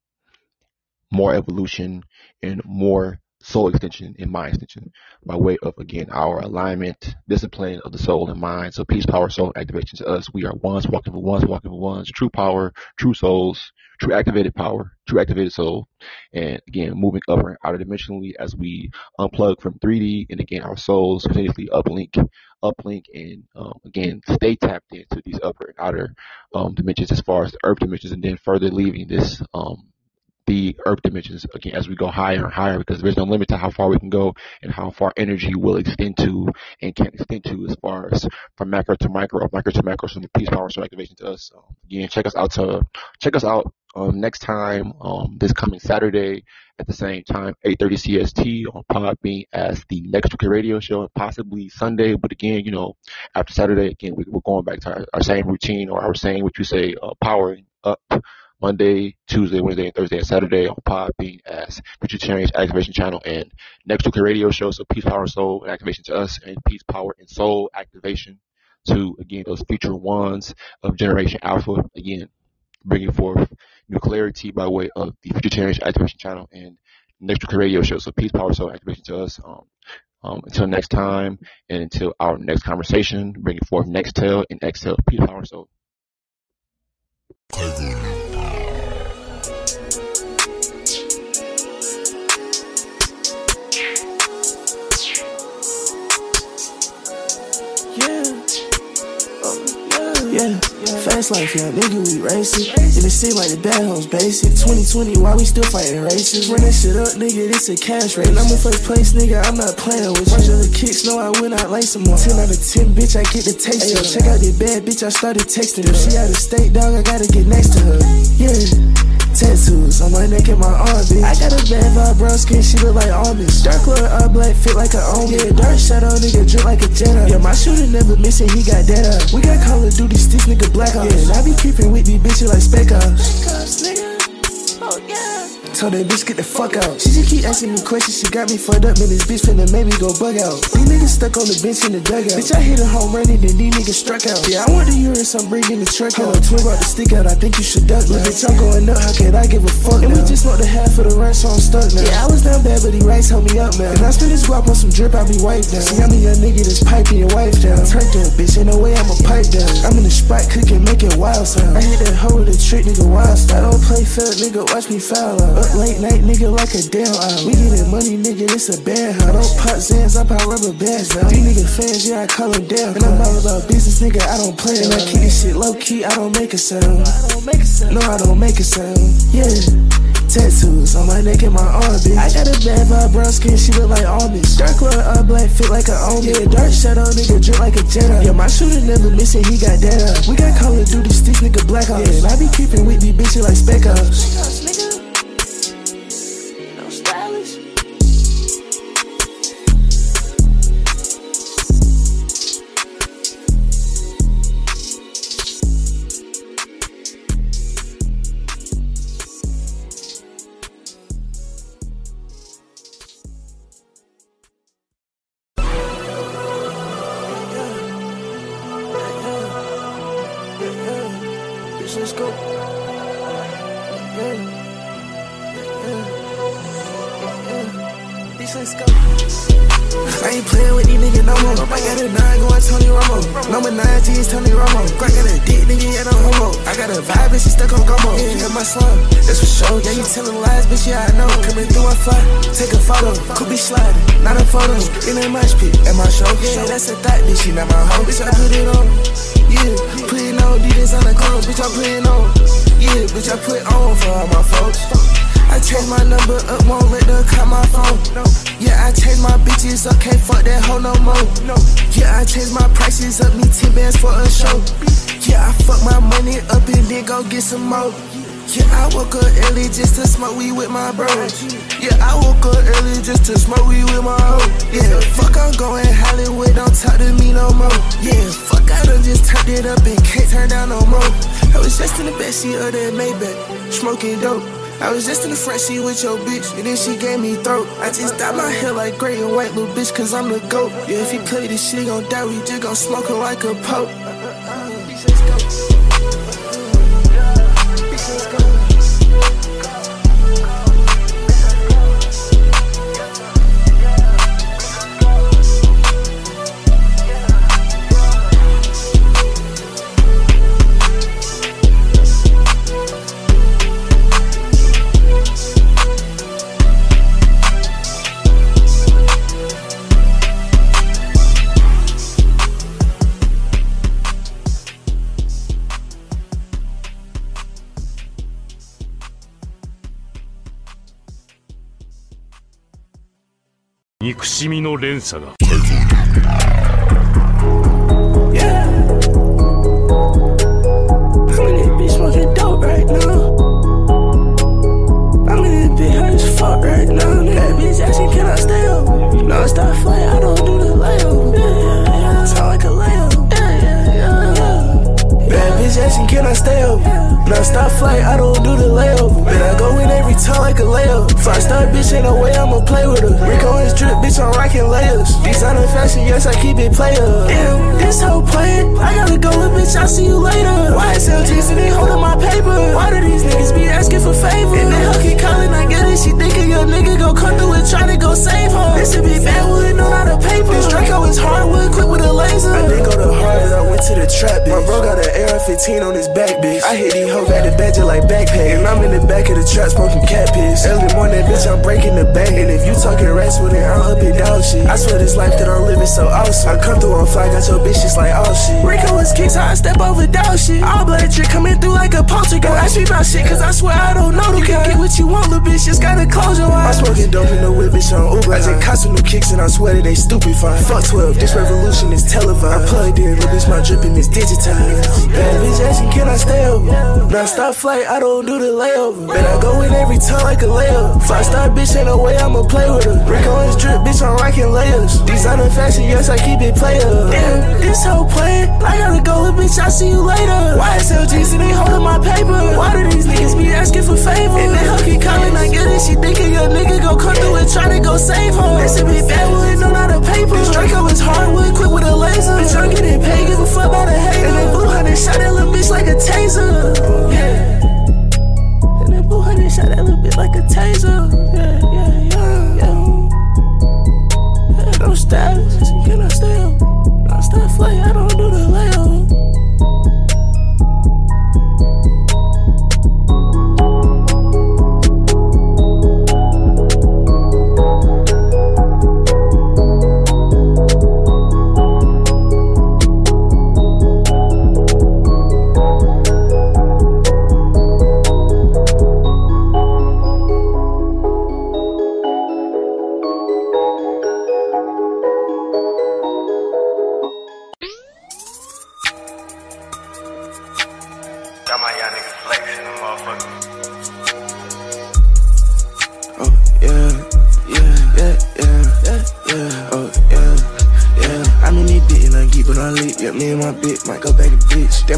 more evolution and more soul extension and mind extension by way of again our alignment, discipline of the soul and mind. So peace, power, soul activation to us. We are ones walking for ones, walking for ones, true power, true souls, true activated power, true activated soul. And again, moving up and outer dimensionally as we unplug from 3D and again our souls continuously uplink, uplink and um, again stay tapped into these upper and outer um, dimensions as far as the earth dimensions and then further leaving this um, the earth dimensions again as we go higher and higher because there's no limit to how far we can go and how far energy will extend to and can extend to as far as from macro to micro, or micro to macro, from the peace power so activation to us. Um, again, check us out to check us out um, next time um, this coming Saturday at the same time 8:30 CST on Podbean as the next radio show, possibly Sunday. But again, you know, after Saturday, again we, are going back to our, our, same routine or our same what you say, uh, powering up Monday, Tuesday, Wednesday, and Thursday, and Saturday on Podbean as Futurtarians Activation Channel and Next to Radio Show. So Peace, Power, and Soul and Activation to us, and Peace, Power, and Soul Activation to, again, those future ones of Generation Alpha. Again, bringing forth new clarity by way of the Futurtarians Activation Channel and Next to Radio Show. So Peace, Power, Soul Activation to us. Um, um, until next time and until our next conversation, bringing forth next tale and exhale. Peace, Power, Soul. Fast life, young nigga, we racing. And it seem like the bad hoes basic. 2020, why we still fighting races? Run that shit up, nigga, this a cash race. And I'm in first place, nigga, I'm not playing with you. Other kicks, know I win, I lace some more. 10 out of 10, bitch, I get the taste. Hey, yo, check out that bad bitch, I started texting her. She out of state, dog, I gotta get next to her. Yeah. Tattoos on my neck and my arm, bitch. I got a bad vibe, brown skin, she look like almonds. Dark color, all black, fit like an omen. Yeah, dark shadow, nigga, drip like a Jedi. Yeah, my shooter never missing, he got dead up. We got Call of Duty, stick nigga, black ops. Yeah, and I be creeping with these bitches like spec ops. nigga. Told that bitch get the fuck out. She just keep asking me questions, she got me fucked up, man. This bitch finna make me go bug out. These niggas stuck on the bench in the dugout. Bitch, I hit a home run and then these niggas struck out. Yeah, I want the urine, so I'm bringing the truck out. Twin brought the stick out, I think you should duck. Look, bitch, I'm going up, how could I give a fuck? And now? we just smoked the half of the run, so I'm stuck now. Yeah, I was down bad, but he rights help me up, man. And I spend this guap on some drip, I be wiped down. See, I'm a young nigga that's piping your wife down. Turn to a bitch, ain't no way I'ma pipe down. I'm in the spot cooking, making wild sound. I hit that hoe with a trick, nigga, wild style. I don't play fair, nigga, watch me foul out. Up late night, nigga like a damn eye. We getting money, nigga, it's a bad house. I don't pop Zans, I pop rubber bands now. These nigga fans, yeah, I call them damn. And I'm all about business, nigga, I don't play. And I keep this shit low key, I don't make a sound. No, I don't make a sound. Yeah. Tattoos on my neck and my arm, bitch. I got a bad vibe, brown skin, she look like almonds. Dark color, all black, fit like an almond. Yeah, dark shadow, nigga, drip like a Jedi. Yeah, my shooter never missing, he got that up. We got Call of Duty sticks, nigga, black ops. Yeah, and I be creeping with these bitches like spec ops. Bitch, In a mosh pit. At my show. Yeah, that's a thought, bitch. She not my hoe. Bitch, I put it on. Yeah, putting on Adidas on the clothes. Bitch, I putting on. Yeah, bitch, I put on for all my folks. I changed my number up, won't let her call my phone. Yeah, I changed my bitches up, can't fuck that hoe no more. Yeah, I changed my prices up, me 10 bands for a show. Yeah, I fuck my money up and then go get some more. Yeah, I woke up early just to smoke weed with my bros. Yeah, I woke up early just to smoke weed with my hoe. Yeah, fuck, I'm going Hollywood, don't talk to me no more. Yeah, fuck, I done just turned it up and can't turn down no more. I was just in the backseat of that Maybach, smoking dope. I was just in the front seat with your bitch, and then she gave me throat. I just dyed my hair like gray and white, little bitch, cause I'm the goat. Yeah, if you play this shit, he gon' die, we just gon' smoke her like a pope. Phone right now. That bitch asking, can I stay up? No, stop flight, I don't do the asking, can I stay up? No, stop flight, I don't do the layup. But I go in every time like a layup. Five star bitch, ain't no way I'ma play with her. Rick Owens drip, bitch, I'm rocking layers. Designer fashion, yes, I keep it player. Damn, this whole plan, I gotta go, little bitch, I'll see you later. Why SLGs and they holding my paper? Why do these niggas be asking for favors? And then her keep calling, I get it, she thinking your nigga go come through and try to go save her. This should be bad wood, no, not a paper. This Draco is hardwood, quick with a laser. I didn't go to Harvard, I went to the trap, bitch. My bro got an AR-15 on his back, bitch. I hit these hoes at the badger like backpack. And I'm in the back of the truck smoking cat piss. Early morning, bitch, I'm breaking the bank. And if you talking rats with it, I'm up and down shit. I swear this life that I'm living so awesome. I come through on fly, got your bitch just like all shit. Rick Owens kicks, how I step over down shit. All blood trick coming through like a poltergeist. Don't ask me about shit, cause I swear I don't know. You can get what you want, little bitch, just gotta close your eyes. I'm smoking dope in the whip, bitch, on Uber. I just caught some new kicks and I swear that they stupid fine. Fuck 12, this revolution is televised. I plugged in, little bitch, my dripping is digitized. Bad bitch asking, can I stay over? Non stop flight, I don't do the layover. Bet I go in every time like a layup. Five star bitch, ain't no way I'ma play with her. Rick Owens drip, bitch, I'm rocking layers. Designer fashion, yes, I keep it player. Damn, this whole plan, I gotta go, little bitch, I'll see you later. Why SLGs and they holding my paper? Why do these niggas be asking for favors? And then her keep calling, I get it, she thinking your nigga go come through and try to go save her. This should be bad no, not a paper. This Draco is hardwood, quick with a laser. Bitch, I'm getting paid, give a fuck about a hater. And that blue honey shot that little bitch like a taser. Yeah. And that blue honey shot that little bitch like a taser. Yeah, yeah, yeah, yeah. yeah don't stop, can I stay up? Don't stop flight, I don't do the layout.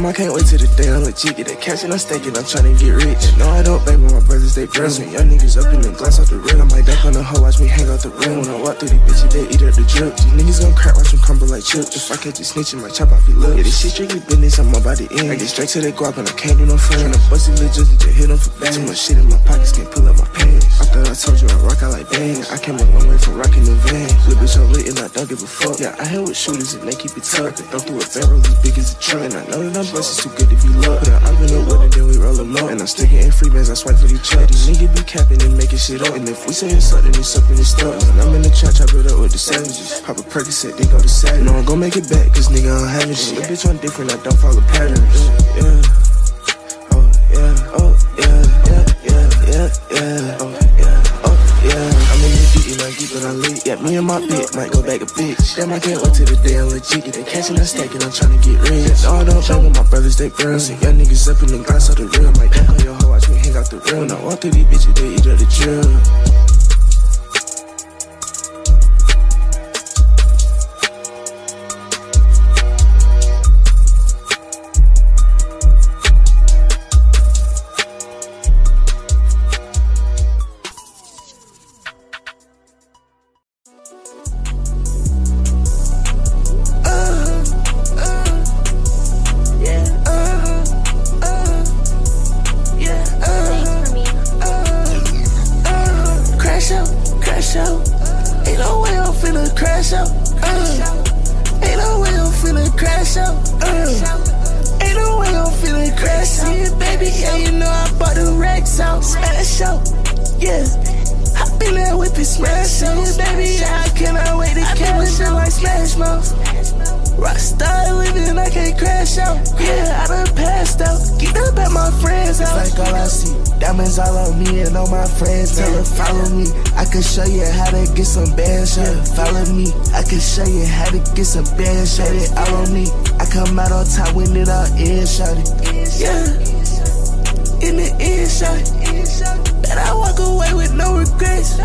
Damn, I can't wait till the day I'm legit. Get that cash and I'm staking, I'm trying to get rich. No, I don't bang with my brothers, they bros me. Young niggas up in the glass off the rim. I might duck on the hoe, watch me hang out the rim. When I walk through these bitches, they eat up the drip. These niggas gon' crack, watch them crumble like chips. If I catch you snitching, my chop off your lip. Yeah, this shit strictly business, I'm about to end. I get straight to the guap and I can't do no friend. Tryna bust it, little just to hit them for bad. Too much shit in my pockets, can't pull up my I told you I rock out like bang. I came a long way from rocking the van. Little bitch, I'm lit and I don't give a fuck. Yeah, I hang with shooters and they keep it tough. They throw through a barrel as big as a truck. And I know that I'm blessed, too good to be loved. Put an oven up with it, then we roll them up. And I'm sticking in free bands, I swipe for each other. These niggas be capping and making shit up. And if we say it's something, it's something it's stuff. When I'm in the trap, chop it up with the savages. Pop a Percocet, they go to savage. No, I'm gon' make it back, cause nigga, I'm having shit. The bitch, I'm different, I don't follow patterns. Yeah. Oh, yeah. Oh, yeah. Yeah, yeah, yeah, yeah. Oh, and I'm and I. Yeah, me and my bitch might go back a bitch. Damn, I can't wait till the day I'm legit. Get that cash and I'm stacking, I'm tryna get rich. No, I don't bang with my brothers, they friends. And young niggas up in the glass of the real. Might duck on your hoe, watch me hang out the real. When I walk through these bitches, they eat up the drill. Show you how to get some bands. Yeah, follow me. I can show you how to get some bands. Shut it all on me. I come out on top when it all is. Shut it. Yeah. In the end, shot. Bet I walk away with no regrets.